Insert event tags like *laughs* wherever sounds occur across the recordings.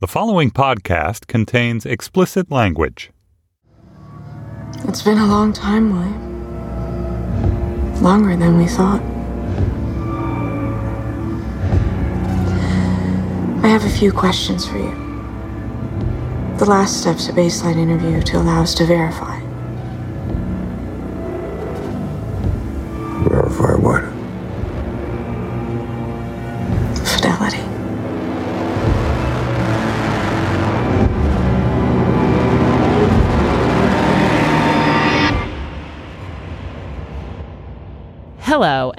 The following podcast contains explicit language. It's been a long time, William. Longer than we thought. I have a few questions for you. The last step's a baseline interview to allow us to. Verify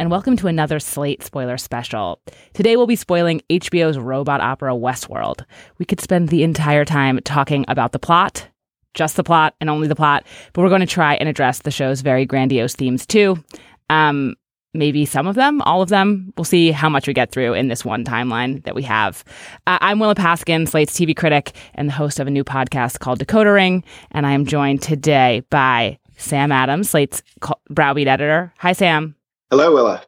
and welcome to another Slate spoiler special. Today we'll be spoiling HBO's robot opera Westworld. We could spend the entire time talking about the plot, just the plot and only the plot, but we're going to try and address the show's very grandiose themes too. Um, maybe some of them, all of them. We'll see how much we get through in this one timeline that we have. Uh, I'm Willa Paskin, Slate's TV critic and the host of a new podcast called Decoder Ring, and I am joined today by Sam Adams, Slate's browbeat editor. Hi, Sam. Hello, Willa.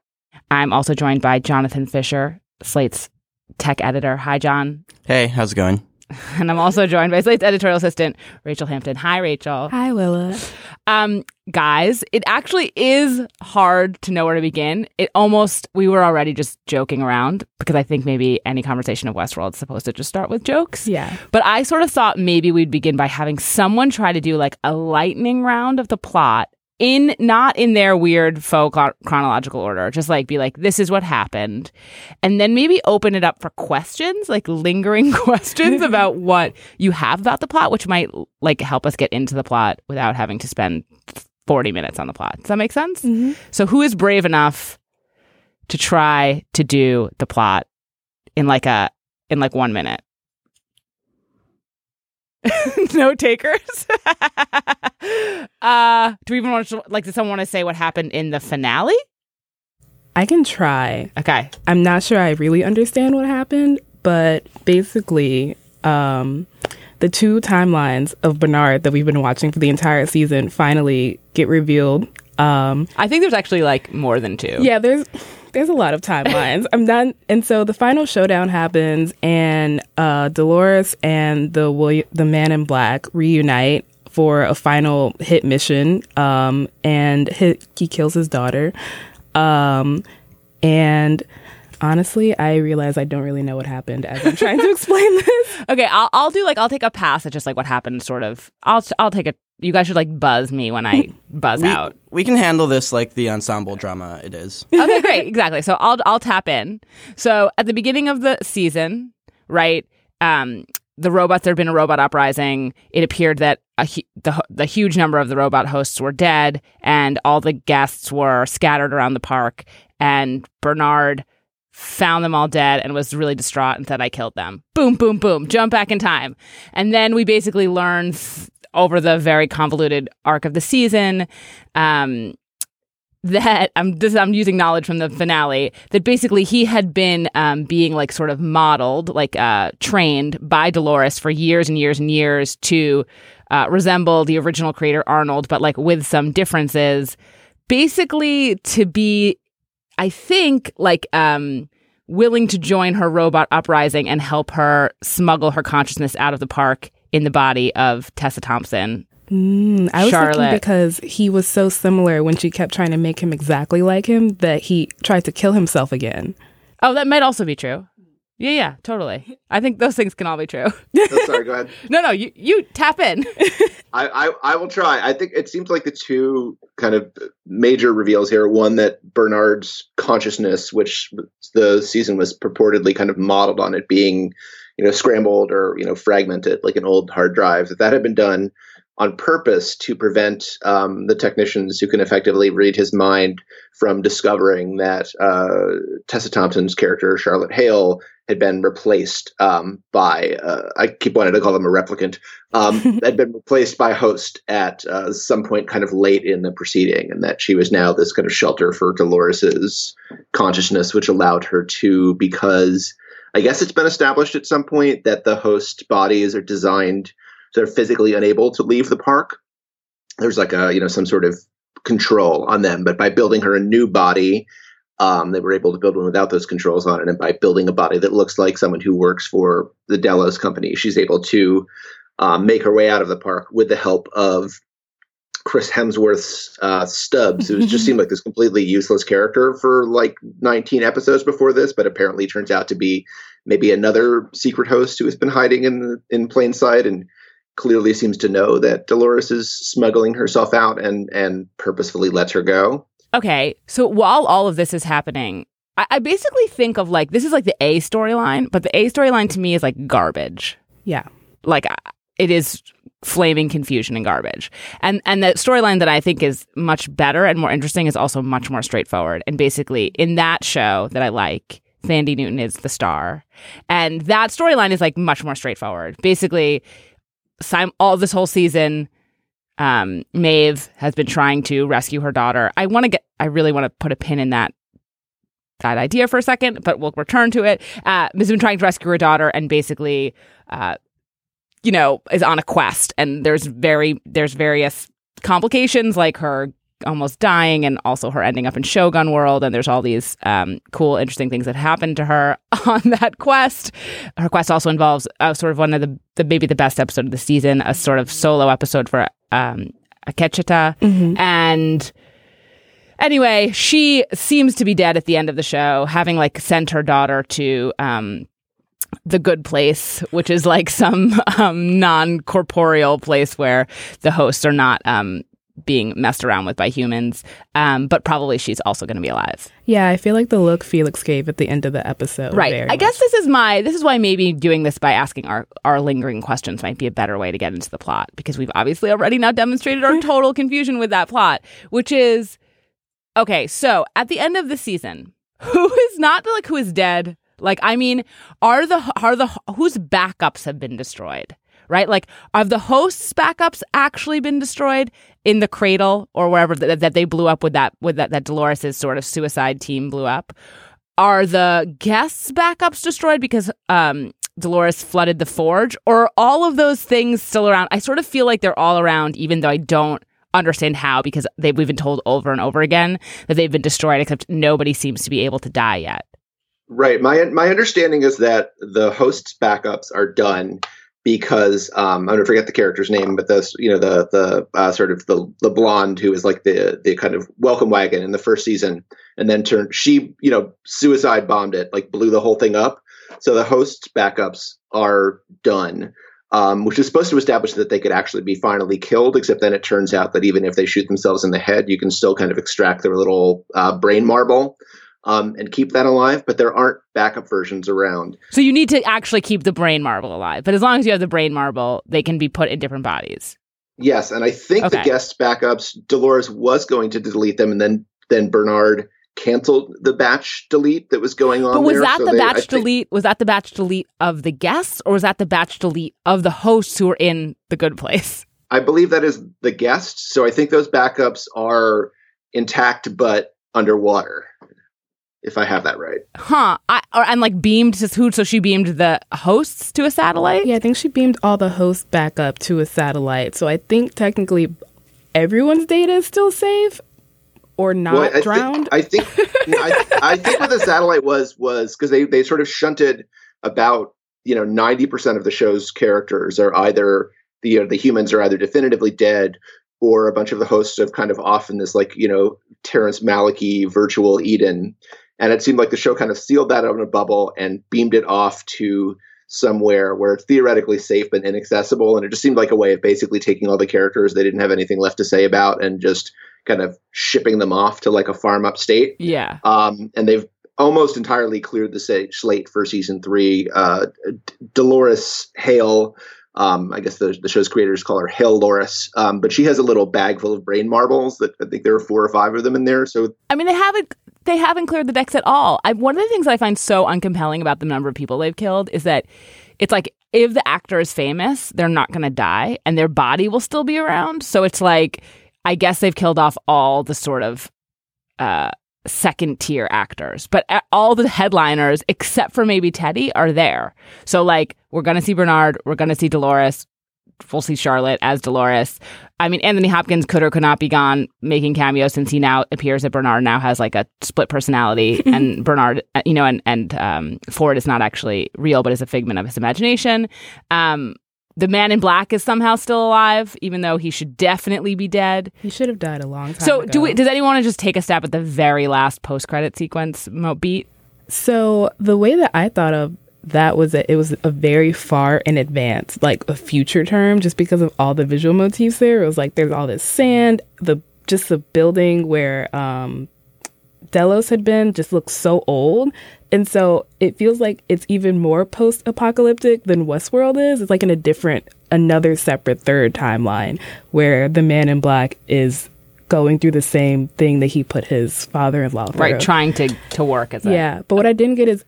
I'm also joined by Jonathan Fischer, Slate's tech editor. Hi, John. Hey, how's it going? *laughs* And I'm also joined by Slate's editorial assistant, Rachel Hampton. Hi, Rachel. Hi, Willa. Um, guys, it actually is hard to know where to begin. It almost, we were already just joking around because I think maybe any conversation of Westworld is supposed to just start with jokes. Yeah. But I sort of thought maybe we'd begin by having someone try to do like a lightning round of the plot in not in their weird faux chronological order just like be like this is what happened. And then maybe open it up for questions like lingering *laughs* questions *laughs* about what you have about the plot which might like help us get into the plot without having to spend 40 minutes on the plot. Does that make sense? Mhm. so who is brave enough to try to do the plot in like a in like one minute *laughs* no takers *laughs* uh do we even want to like does someone want to say what happened in the finale I can try. okay I'm not sure I really understand what happened, but basically, um, the two timelines of Bernard that we've been watching for the entire season finally get revealed. Um, i think there's actually like more than two yeah, there's there's a lot of timelines. I'm done, and so the final showdown happens, and uh, Dolores and the William, the Man in Black reunite for a final hit mission, um, and he, he kills his daughter. Um, and honestly, I realize I don't really know what happened as I'm trying to *laughs* explain this. okay I'll, I'll do like i'll take a pass at just like what happened sort of i'll i'll take a you guys should like buzz me when i buzz We, out we can handle this like the ensemble drama it is. *laughs* okay, great, exactly. So I'll I'll tap in. So at the beginning of the season, right? Um, the robots there had been a robot uprising. It appeared that a, the the huge number of the robot hosts were dead, and all the guests were scattered around the park. And Bernard found them all dead and was really distraught and said, "I killed them." Boom, boom, boom. Jump back in time, and then we basically learn th- over the very convoluted arc of the season. Um, that *laughs* I'm this I'm using knowledge from the finale that basically he had been um, being like sort of modeled, like uh, trained by Dolores for years and years and years to uh, resemble the original creator Arnold, but like with some differences. Basically, to be, I think, like um, willing to join her robot uprising and help her smuggle her consciousness out of the park in the body of Tessa Thompson. Mm, I was Charlotte. thinking because he was so similar when she kept trying to make him exactly like him that he tried to kill himself again. Oh, that might also be true. Yeah, yeah, totally. I think those things can all be true. *laughs* Oh, sorry, go ahead. *laughs* no, no, you you tap in. *laughs* I, I, I will try. I think it seems like the two kind of major reveals here. One that Bernard's consciousness, which the season was purportedly kind of modeled on it being, you know, scrambled or you know fragmented like an old hard drive, that that had been done on purpose to prevent um, the technicians who can effectively read his mind from discovering that uh, Tessa Thompson's character, Charlotte Hale, had been replaced um, by, uh, I keep wanting to call them a replicant, um, *laughs* had been replaced by a host at uh, some point kind of late in the proceeding, and that she was now this kind of shelter for Dolores's consciousness, which allowed her to, because I guess it's been established at some point that the host bodies are designed they're physically unable to leave the park. There's like a, you know, some sort of control on them, but by building her a new body, um, they were able to build one without those controls on it. And by building a body that looks like someone who works for the Delos company, she's able to um, make her way out of the park with the help of Chris Hemsworth's uh, Stubbs, who just *laughs* seemed like this completely useless character for like 19 episodes before this, but apparently turns out to be maybe another secret host who has been hiding in in plain sight and clearly seems to know that Dolores is smuggling herself out and and purposefully lets her go. Okay, so while all of this is happening, I, I basically think of like this is like the A storyline, but the A storyline to me is like garbage. Yeah, like it is flaming confusion and garbage. And and the storyline that I think is much better and more interesting is also much more straightforward. And basically, in that show that I like, Thandie Newton is the star, and that storyline is like much more straightforward. Basically sim- all this whole season, um, Maeve has been trying to rescue her daughter. I want to get, I really want to put a pin in that that idea for a second, but we'll return to it. Uh, has been trying to rescue her daughter, and basically, uh, you know, is on a quest. And there's very there's various complications, like her almost dying and also her ending up in Shogun World. And there's all these um, cool, interesting things that happen to her *laughs* on that quest. Her quest also involves uh, sort of one of the, the maybe the best episode of the season, a sort of solo episode for um, Akecheta. Mm-hmm. And anyway, she seems to be dead at the end of the show, having like sent her daughter to um, the good place, which is like some *laughs* um, non corporeal place where the hosts are not um, being messed around with by humans. Um, but probably she's also going to be alive. Yeah, I feel like the look Felix gave at the end of the episode. Right. I much. guess this is my this is why maybe doing this by asking our our lingering questions might be a better way to get into the plot because we've obviously already now demonstrated our *laughs* total confusion with that plot, which is okay. So at the end of the season, *laughs* who is not like who is dead? Like I mean, are the are the whose backups have been destroyed? Right? Like, have the hosts' backups actually been destroyed in the cradle or wherever that, that they blew up with that with that that Dolores's sort of suicide team blew up? Are the guests' backups destroyed because um, Dolores flooded the forge, or are all of those things still around? I sort of feel like they're all around, even though I don't understand how because they, we've been told over and over again that they've been destroyed, except nobody seems to be able to die yet. Right. My my understanding is that the hosts' backups are done because um, I'm gonna forget the character's name, but the you know the the uh, sort of the the blonde who is like the the kind of welcome wagon in the first season, and then turned she you know suicide bombed it like blew the whole thing up. So the hosts backups are done, um, which is supposed to establish that they could actually be finally killed. Except then it turns out that even if they shoot themselves in the head, you can still kind of extract their little uh, brain marble um, and keep that alive, but there aren't backup versions around. So you need to actually keep the brain marble alive. But as long as you have the brain marble, they can be put in different bodies. Yes, and I think okay. the guest backups, Dolores was going to delete them, and then then Bernard canceled the batch delete that was going on. But was there. that so the they, batch think, delete? Was that the batch delete of the guests, or was that the batch delete of the hosts who were in the good place? *laughs* I believe that is the guests. So I think those backups are intact but underwater if I have that right. Huh. I, or, and like beamed to who? So she beamed the hosts to a satellite? Yeah, I think she beamed all the hosts back up to a satellite. So I think technically everyone's data is still safe or not well, I drowned. I think I, I think what the satellite was was because they, they sort of shunted about you know ninety percent of the show's characters are either the you know, the humans are either definitively dead or a bunch of the hosts have kind of off in this like you know Terrence Malick virtual Eden and it seemed like the show kind of sealed that up in a bubble and beamed it off to somewhere where it's theoretically safe but inaccessible. And it just seemed like a way of basically taking all the characters they didn't have anything left to say about and just kind of shipping them off to like a farm upstate. Yeah. Um, and they've almost entirely cleared the slate for season three. Uh, Dolores Hale Um, I guess the, the show's creators call her Halores, um, but she has a little bag full of brain marbles. That I think there are four or five of them in there. So I mean, they haven't they haven't cleared the decks at all. I, one of the things I find so uncompelling about the number of people they've killed is that it's like if the actor is famous, they're not going to die, and their body will still be around. So it's like I guess they've killed off all the sort of uh, second tier actors, but all the headliners except for maybe Teddy are there. So like we're gonna see Bernard, we're gonna see Dolores, we'll see Charlotte as Dolores. I mean, Anthony Hopkins could or could not be gone making cameos since he now appears that Bernard now has like a split personality, *laughs* and Bernard, uh, you know, and and um, Ford is not actually real, but is a figment of his imagination. Um, the man in black is somehow still alive, even though he should definitely be dead. He should have died a long time So, ago. do we? Does anyone want to just take a stab at the very last post-credit sequence mo- beat? So the way that I thought of that was that it was a very far in advance, like a future term, just because of all the visual motifs there. It was like there's all this sand, the just the building where um, Delos had been just looks so old. And so it feels like it's even more post apocalyptic than Westworld is. It's like in a different, another separate third timeline where the man in black is going through the same thing that he put his father in law through. Right, trying to to work as a Yeah, but what I didn't get is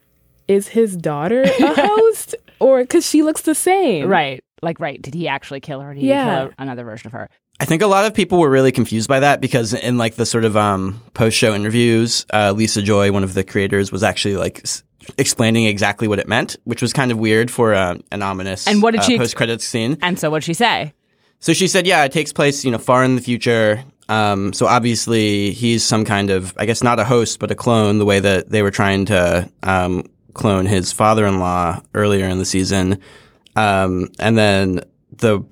is his daughter a *laughs* host or because she looks the same? right. Like, right? Did he actually kill her? Or did Yeah. he kill another version of her? I think a lot of people were really confused by that because in like the sort of um, post show interviews, uh, Lisa Joy, one of the creators, was actually like s- explaining exactly what it meant, which was kind of weird for uh, an ominous And what did uh, she post credits scene. And so, what'd she say? So she said, yeah, it takes place, you know, far in the future. Um, so obviously he's some kind of, I guess not a host, but a clone, the way that they were trying to um, clone his father-in-law earlier in the season. Um, and then the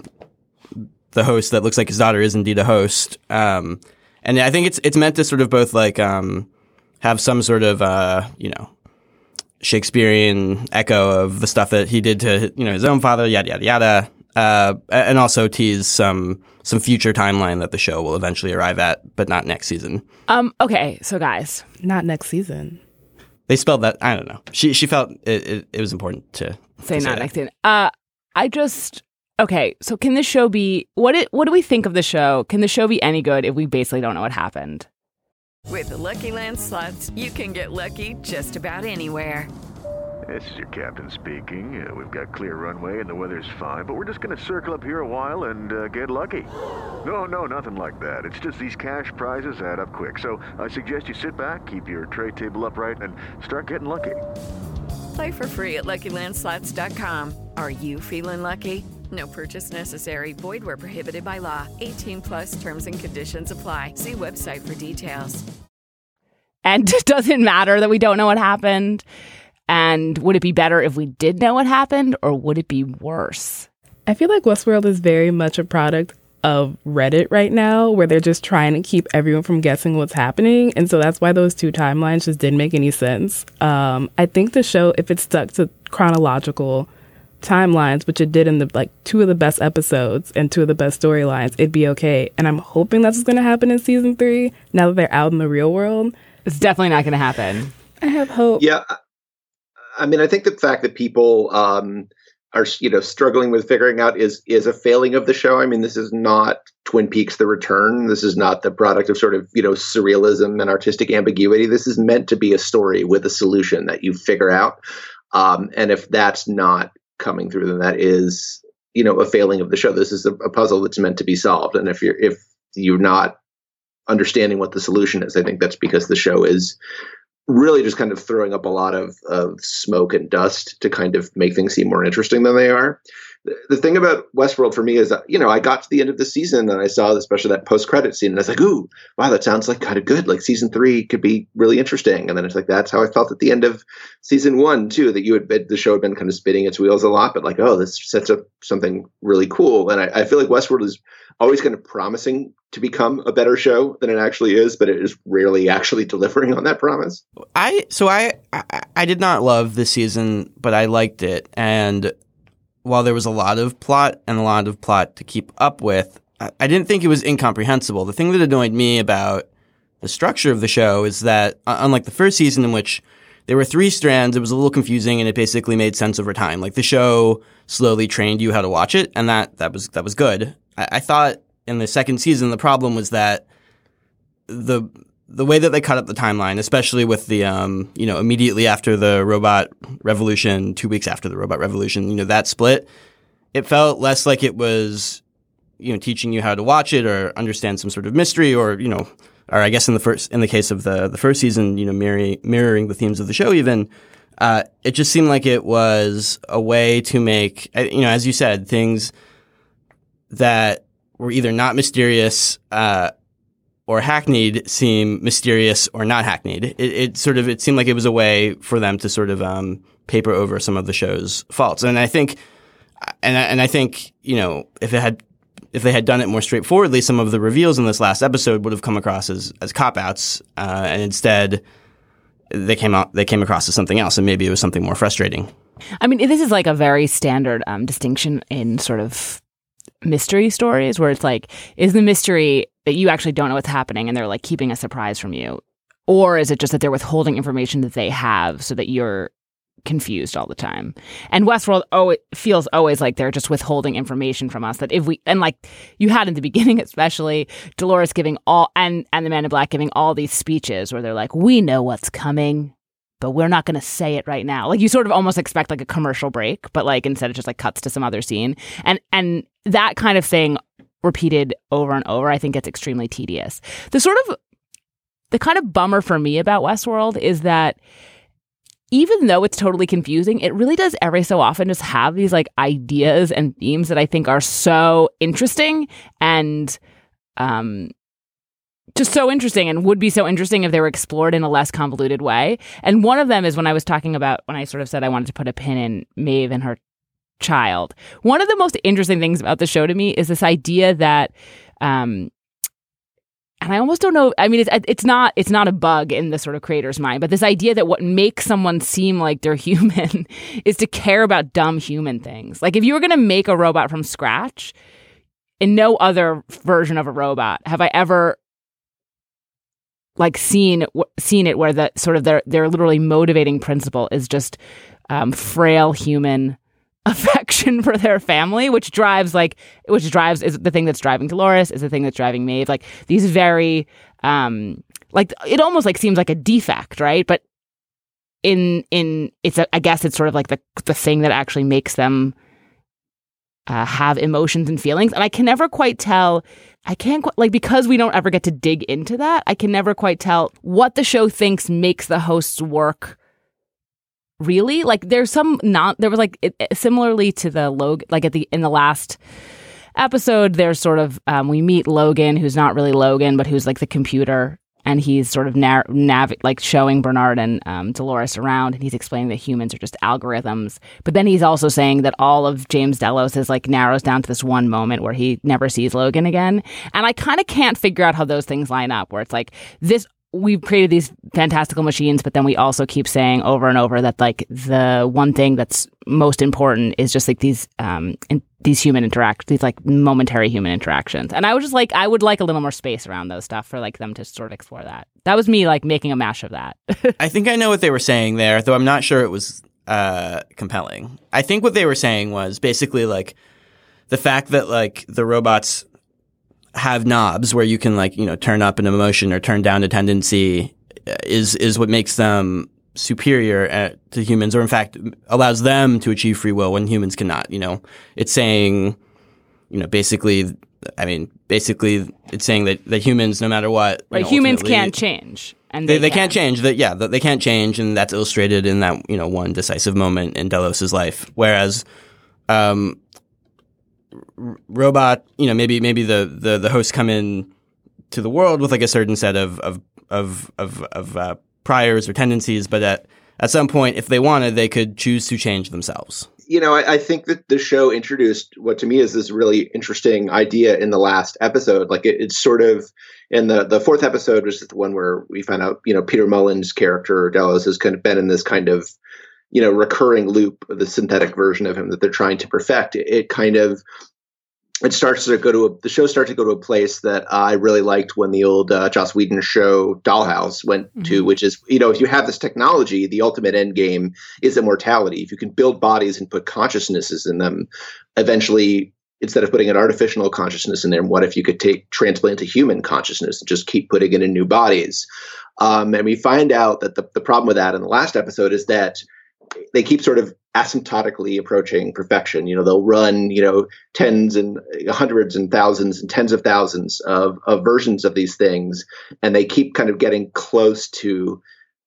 the host that looks like his daughter is indeed a host. Um, and I think it's it's meant to sort of both like um, have some sort of uh, you know Shakespearean echo of the stuff that he did to you know his own father, yada yada yada, uh, and also tease some some future timeline that the show will eventually arrive at, but not next season. Um. Okay. So, guys, Not next season. They spelled that. I don't know. She she felt it, it, it was important to say to not that. next season. Uh, I just okay. So, can this show be what? It, what do we think of the show? Can the show be any good if we basically don't know what happened? With the Lucky Land slots, you can get lucky just about anywhere. This is your captain speaking. Uh, we've got clear runway and the weather's fine, but we're just going to circle up here a while and uh, get lucky. No, no, nothing like that. It's just these cash prizes add up quick. So I suggest you sit back, keep your tray table upright, and start getting lucky. Play for free at LuckyLandSlots.com. Are you feeling lucky? No purchase necessary. Void where prohibited by law. 18 plus terms and conditions apply. See website for details. And *laughs* it does it matter that we don't know what happened? And would it be better if we did know what happened, or would it be worse? I feel like Westworld is very much a product of Reddit right now, where they're just trying to keep everyone from guessing what's happening. And so that's why those two timelines just didn't make any sense. Um, I think the show, if it stuck to chronological timelines, which it did in the like two of the best episodes and two of the best storylines, it'd be okay. And I'm hoping that's what's going to happen in season three now that they're out in the real world. It's definitely not going to happen. I have hope. Yeah, I- I mean, I think the fact that people um, are you know struggling with figuring out is is a failing of the show. I mean, this is not Twin Peaks: The Return. This is not the product of sort of you know surrealism and artistic ambiguity. This is meant to be a story with a solution that you figure out. Um, and if that's not coming through, then that is you know a failing of the show. This is a, a puzzle that's meant to be solved. And if you're if you're not understanding what the solution is, I think that's because the show is really just kind of throwing up a lot of, of smoke and dust to kind of make things seem more interesting than they are. The, the thing about Westworld for me is that, you know, I got to the end of the season and I saw especially that post credit scene and I was like, ooh, wow, that sounds like kind of good. Like season three could be really interesting. And then it's like, that's how I felt at the end of season one too, that you had been, the show had been kind of spinning its wheels a lot, but like, oh, this sets up something really cool. And I, I feel like Westworld is always kind of promising to become a better show than it actually is, but it is rarely actually *laughs* delivering on that promise. I so I, I I did not love this season, but I liked it. And while there was a lot of plot and a lot of plot to keep up with, I, didn't think it was incomprehensible. The thing that annoyed me about the structure of the show is that unlike the first season in which there were three strands, it was a little confusing and it basically made sense over time. Like the show slowly trained you how to watch it, and that that was that was good. I, I thought in the second season the problem was that the the way that they cut up the timeline, especially with the um, you know immediately after the robot revolution, two weeks after the robot revolution, you know that split, it felt less like it was you know teaching you how to watch it or understand some sort of mystery or you know or I guess in the first in the case of the the first season, you know mirroring mirroring the themes of the show even. Uh, it just seemed like it was a way to make, uh, you know, as you said, things that were either not mysterious uh, or hackneyed seem mysterious or not hackneyed. It, it, sort of it seemed like it was a way for them to sort of um, paper over some of the show's faults. And I think, and I, and I think you know if it had if they had done it more straightforwardly, some of the reveals in this last episode would have come across as as cop outs, uh, and instead they came out they came across as something else, and maybe it was something more frustrating. I mean, this is like a very standard um, distinction in sort of mystery stories where it's like, is the mystery that you actually don't know what's happening and they're like keeping a surprise from you? Or is it just that they're withholding information that they have so that you're confused all the time? And Westworld oh it feels always like they're just withholding information from us that if we and like you had in the *laughs* beginning especially Dolores giving all and and the man in black giving all these speeches where they're like, We know what's coming but we're not going to say it right now. Like you sort of almost expect like a commercial break, but like instead it just like cuts to some other scene. And and that kind of thing repeated over and over, I think gets extremely tedious. The sort of the kind of bummer for me about Westworld is that even though it's totally confusing, it really does every so often just have these like ideas and themes that I think are so interesting and um just so interesting and would be so interesting if they were explored in a less convoluted way. And one of them is when I was talking about when I sort of said I wanted to put a pin in Maeve and her child. One of the most interesting things about the show to me is this idea that um and I almost don't know. I mean, it's it's not it's not a bug in the sort of creator's mind, but this idea that what makes someone seem like they're *laughs* human is to care about dumb human things. Like if you were going to make a robot from scratch, in no other version of a robot have I ever like seeing seen it where the sort of their their literally motivating principle is just um, frail human *laughs* affection for their family, which drives like which drives is the thing that's driving Dolores, is the thing that's driving Maeve. Like these very um like it almost like seems like a defect, right? But in in it's a, I guess it's sort of like the the thing that actually makes them uh, have emotions and feelings, and I can never quite tell I can't quite, like, because we don't ever get to dig into that, I can never quite tell what the show thinks makes the hosts work really. Like, there's some not, there was like, it, similarly to the Logan, like at the, in the last episode, there's sort of, um, we meet Logan, who's not really Logan, but who's like the computer and he's sort of nav-, nav- like showing Bernard and um, Dolores around, and he's explaining that humans are just algorithms. But then he's also saying that all of James Delos is like narrows down to this one moment where he never sees Logan again. And I kind of can't figure out how those things line up. Where it's like this we've created these fantastical machines, but then we also keep saying over and over that like the one thing that's most important is just like these um in, these human interact these like momentary human interactions. And I was just like I would like a little more space around those stuff for like them to sort of explore that. That was me like making a mash of that. *laughs* I think I know what they were saying there, though I'm not sure it was uh compelling. I think what they were saying was basically like the fact that like the robots have knobs where you can like you know turn up an emotion or turn down a tendency uh, is is what makes them superior at, uh, to humans, or in fact allows them to achieve free will when humans cannot. You know, it's saying, you know, basically, I mean, basically, it's saying that that humans, no matter what, right, know, humans can't change. And they, they, they can. can't change that. Yeah, they can't change, and that's illustrated in that you know one decisive moment in Delos's life. Whereas, um, robot, you know, maybe maybe the the the hosts come in to the world with like a certain set of of of of, of uh, priors or tendencies, but at at some point, if they wanted, they could choose to change themselves. You know, I, I, think that the show introduced what to me is this really interesting idea in the last episode. Like it, it's sort of in the the fourth episode, which is the one where we find out, you know, Peter Mullan's character Delos has kind of been in this kind of you know recurring loop of the synthetic version of him that they're trying to perfect. It, it kind of it starts to go to a, the show starts to go to a place that I really liked when the old uh, Joss Whedon show Dollhouse went mm-hmm. to, which is you know if you have this technology, the ultimate end game is immortality. If you can build bodies and put consciousnesses in them, eventually instead of putting an artificial consciousness in there, what if you could take transplant a human consciousness and just keep putting it in new bodies? Um, and we find out that the, the problem with that in the last episode is that they keep sort of asymptotically approaching perfection. You know, they'll run, you know, tens and hundreds and thousands and tens of thousands of, of versions of these things, and they keep kind of getting close to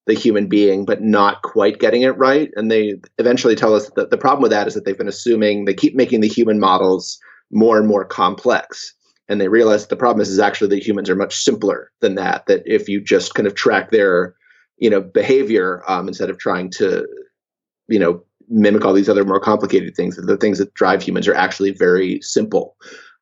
the human being, but not quite getting it right. And they eventually tell us that the problem with that is that they've been assuming they keep making the human models more and more complex. And they realize the problem is, is actually that humans are much simpler than that. That if you just kind of track their, you know, behavior um, instead of trying to, you know, mimic all these other more complicated things, the things that drive humans are actually very simple.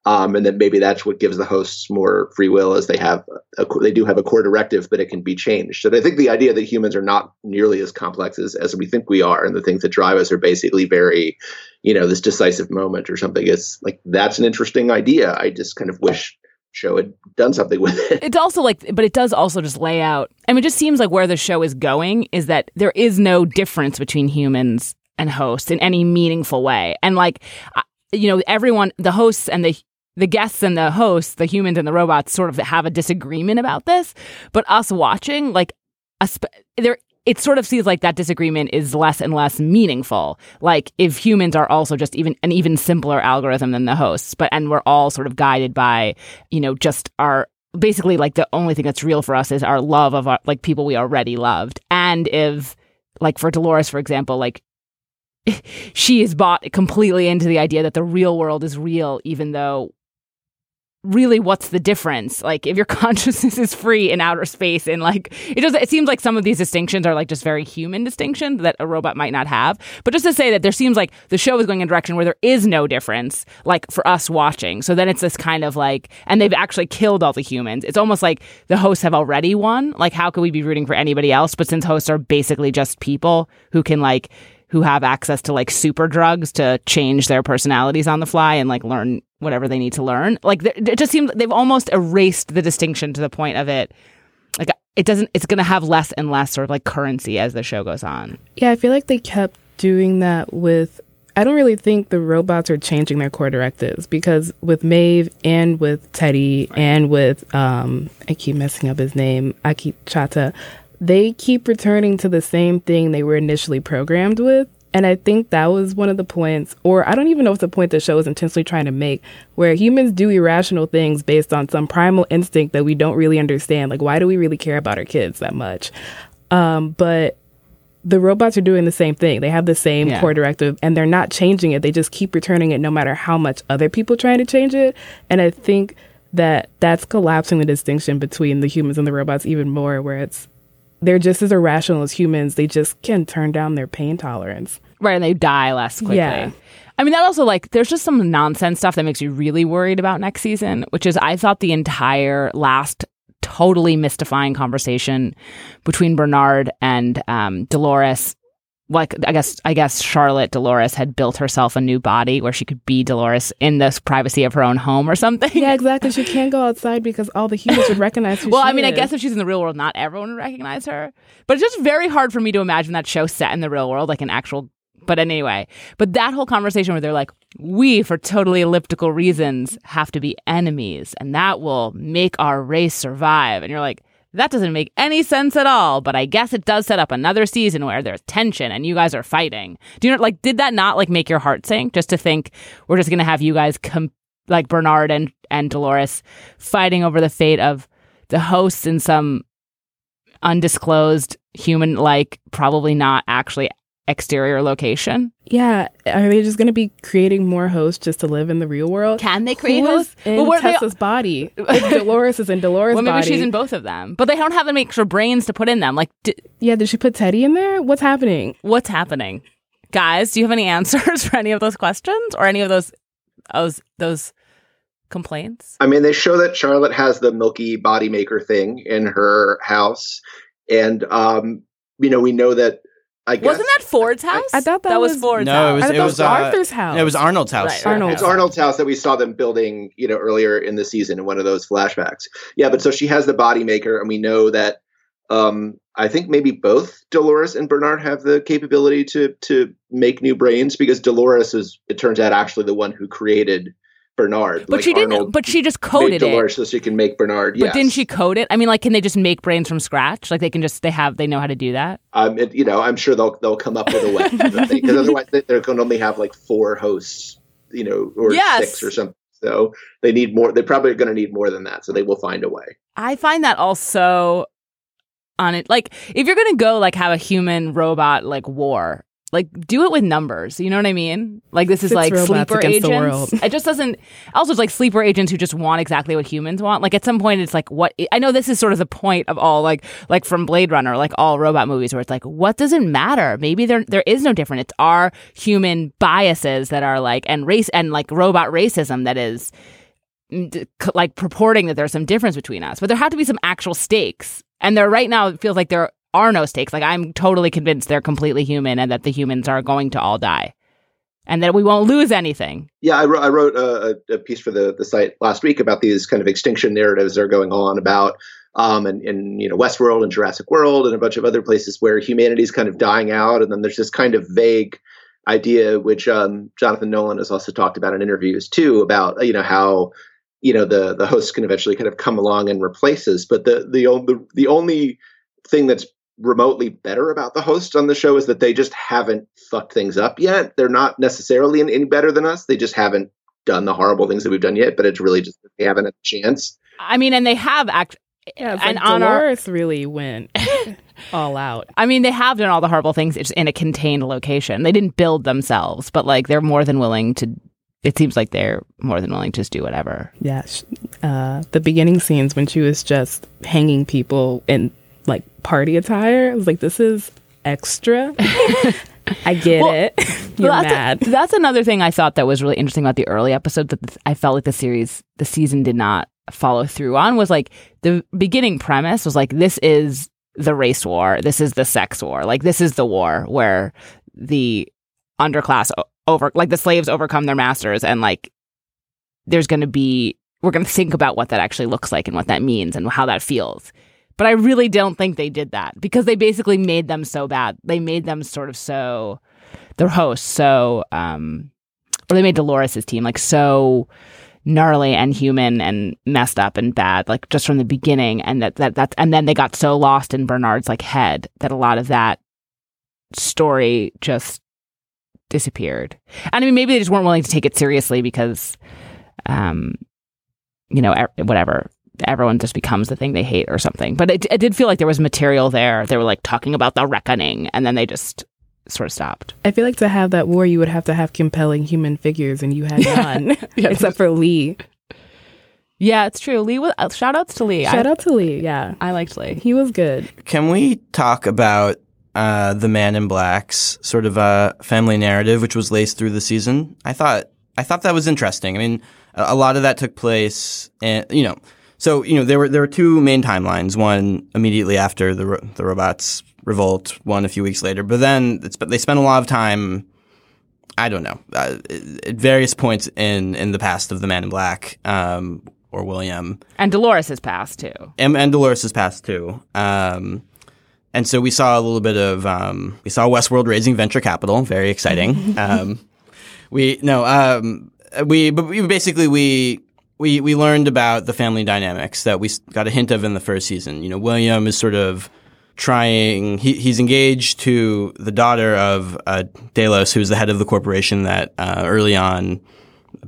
Um, and then maybe that's what gives the hosts more free will as they have a, they do have a core directive but it can be changed. And i think the idea that humans are not nearly as complex as, as we think we are and the things that drive us are basically very you know this decisive moment or something is like that's an interesting idea. I just kind of wish show had done something with it it's also like but it does also just lay out i mean it just seems like where the show is going is that there is no difference between humans and hosts in any meaningful way and like you know everyone the hosts and the the guests and the hosts, the humans and the robots, sort of have a disagreement about this. But us watching, like, a sp- there, it sort of seems like that disagreement is less and less meaningful. Like, if humans are also just even an even simpler algorithm than the hosts, but and we're all sort of guided by, you know, just our basically like the only thing that's real for us is our love of our, like people we already loved. And if, like, for Dolores, for example, like *laughs* she is bought completely into the idea that the real world is real, even though really what's the difference? Like if your *laughs* consciousness is free in outer space and like it does it seems like some of these distinctions are like just very human distinctions that a robot might not have. But just to say that there seems like the show is going in a direction where there is no difference like for us watching. So then it's this kind of like and they've actually killed all the humans. It's almost like the hosts have already won. Like how could we be rooting for anybody else? But since hosts are basically just people who can like who have access to like super drugs to change their personalities on the fly and like learn whatever they need to learn. Like it just seems they've almost erased the distinction to the point of it. Like it doesn't. It's going to have less and less sort of like currency as the show goes on. Yeah, I feel like they kept doing that with. I don't really think the robots are changing their core directives because with Maeve and with Teddy and with um, I keep messing up his name, Aki Chata, they keep returning to the same thing they were initially programmed with. And I think that was one of the points, or I don't even know if the point the show is intentionally trying to make, where humans do irrational things based on some primal instinct that we don't really understand. Like, why do we really care about our kids that much? Um, but the robots are doing the same thing. They have the same yeah. core directive and they're not changing it. They just keep returning it no matter how much other people trying to change it. And I think that that's collapsing the distinction between the humans and the robots even more, where it's they're just as irrational as humans. They just can turn down their pain tolerance. Right, and they die less quickly. Yeah. I mean, that also, like, there's just some nonsense stuff that makes you really worried about next season, which is I thought the entire last totally mystifying conversation between Bernard and um, Dolores like I guess I guess Charlotte Dolores had built herself a new body where she could be Dolores in the privacy of her own home or something. Yeah, *laughs* exactly. She can't go outside because all the humans would recognize her. *laughs* well, I mean, is. I guess if she's in the real world, not everyone would recognize her. But it's just very hard for me to imagine that show set in the real world, like an actual. But anyway, but that whole conversation where they're like, we, for totally elliptical reasons, have to be enemies, and that will make our race survive. And you're like that doesn't make any sense at all, but I guess it does set up another season where there's tension and you guys are fighting. Do you know, like, did that not like make your heart sink just to think we're just going to have you guys come, like Bernard and, and Dolores fighting over the fate of the hosts in some undisclosed human, like, probably not actually exterior location. Yeah, are they just going to be creating more hosts just to live in the real world? Can they create Who hosts? in well, Tessa's they... body? If *laughs* Dolores is in Dolores' well, maybe body. she's in both of them, but they don't have any extra brains to put in them. Like, d- yeah, did she put Teddy in there? What's happening? What's happening, guys? Do you have any answers *laughs* for any of those questions or any of those those those complaints? I mean, they show that Charlotte has the milky body maker thing in her house, and um, you know, we know that I guess Wasn't that Ford's house? I thought that was, was- Ford's no, house. it was I thought it that was was uh, Arthur's house. It was Arnold's house. Right. Arnold's It's Arnold's house that we saw them building, you know, earlier in the season in one of those flashbacks. Yeah, but so she has the body maker, and we know that. Um, I think maybe both Dolores and Bernard have the capability to to make new brains because Dolores is, it turns out, actually the one who created Bernard. but Like, she didn't. Arnold But she just coded it. So she can make Bernard. But didn't she code it? I mean, like, can they just make brains from scratch? Like, they can just they have they know how to do that. Um, it, you know, I'm sure they'll they'll come up with a way because otherwise they- they're going to only have like four hosts, you know, or Yes. six or something. So they need more. They're probably going to need more than that. So they will find a way. I find that also on it. Like, if you're gonna go like have a human robot like war, like do it with numbers. You know what I mean? Like this is Six like sleeper against the agents. world. It just doesn't. Also, it's like sleeper agents who just want exactly what humans want. Like at some point, it's like what I know. This is sort of the point of all like like from Blade Runner, like all robot movies, where it's like what doesn't matter. Maybe there there is no different. It's our human biases that are like and race and like robot racism that is mm, c- like purporting that there's some difference between us, but there have to be some actual stakes. And there right now it feels like there are no stakes. Like I'm totally convinced they're completely human and that the humans are going to all die, and that we won't lose anything. Yeah, I wrote, I wrote a, a piece for the, the site last week about these kind of extinction narratives that are going on about um, and, and you know Westworld and Jurassic World and a bunch of other places where humanity's kind of dying out, and then there's this kind of vague idea which um, Jonathan Nolan has also talked about in interviews too about you know how you know the the hosts can eventually kind of come along and replace us, but the the the, the only thing that's remotely better about the hosts on the show is that they just haven't fucked things up yet. They're not necessarily any, any better than us. They just haven't done the horrible things that we've done yet. But it's really just they haven't had a chance. I mean, and they have act. Yeah, and like on our, really went *laughs* all out. I mean, they have done all the horrible things just in a contained location. They didn't build themselves, but like they're more than willing to. It seems like they're more than willing to just do whatever. Yeah, uh, the beginning scenes when she was just hanging people in like party attire. I was like, this is extra. *laughs* I get Well, it. *laughs* You're Well, that's, mad. that's another thing I thought that was really interesting about the early episode that th- I felt like the series, the season did not follow through on was like the beginning premise was like this is the race war, this is the sex war, like this is the war where the underclass over, like the slaves overcome their masters, and like there's going to be we're going to think about what that actually looks like and what that means and how that feels. But I really don't think they did that because they basically made them so bad. They made them sort of so their hosts so um or they made Dolores' team like so gnarly and human and messed up and bad like just from the beginning and that that that's and then they got so lost in Bernard's like head that a lot of that story just disappeared. And I mean maybe they just weren't willing to take it seriously because um you know whatever everyone just becomes the thing they hate or something. But it, it did feel like there was material there. They were like talking about the reckoning and then they just sort of stopped. I feel like to have that war, you would have to have compelling human figures, and you had *laughs* none, *laughs* Yeah. except for Lee. Yeah, it's true. Lee was uh, shout outs to Lee. Shout I, out to Lee. Yeah, I liked Lee. he was good. Can we talk about uh, the Man in Black's sort of uh, family narrative, which was laced through the season? I thought I thought that was interesting. I mean, a, a lot of that took place, and you know, so you know there were there were two main timelines. One immediately after the ro- the robots revolt, one a few weeks later. But then it's, they spent a lot of time. I don't know uh, at various points in in the past of the Man in Black um, or William And Dolores has passed too. and, and Dolores has passed too. Um, and so we saw a little bit of um, we saw Westworld raising venture capital, very exciting. *laughs* um, we no, um, we but we basically we we we learned about the family dynamics that we got a hint of in the first season. You know, William is sort of trying. He, he's engaged to the daughter of uh, Delos, who's the head of the corporation that uh, early on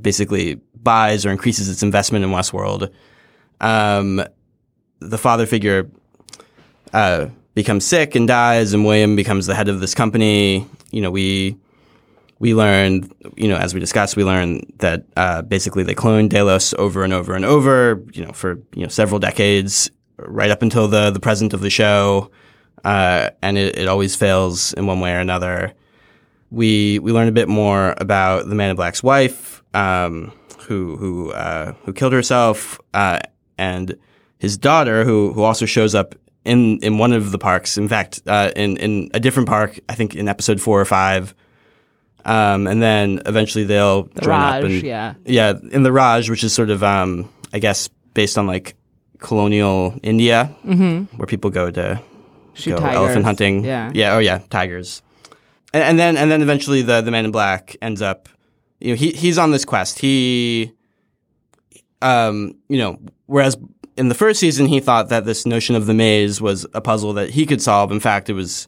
basically buys or increases its investment in Westworld. Um, the father figure uh, becomes sick and dies, and William becomes the head of this company. You know, we we learned, you know, as we discussed, we learned that uh, basically they cloned Delos over and over and over, you know, for you know several decades, right up until the the present of the show, uh, and it, it always fails in one way or another. We we learned a bit more about the Man in Black's wife, um, who who uh, who killed herself, uh, and his daughter, who who also shows up in in one of the parks. In fact, uh, in in a different park, I think in episode four or five. Um, and then eventually they'll The join Raj, up and yeah. yeah, in the Raj, which is sort of um, I guess based on like colonial India, where people go to Mm-hmm. Shoot go tigers. elephant hunting. Yeah. yeah, oh yeah, tigers. And, and then and then eventually the the man in black ends up. You know, he he's on this quest. He, um, you know, whereas in the first season he thought that this notion of the maze was a puzzle that he could solve. In fact, it was,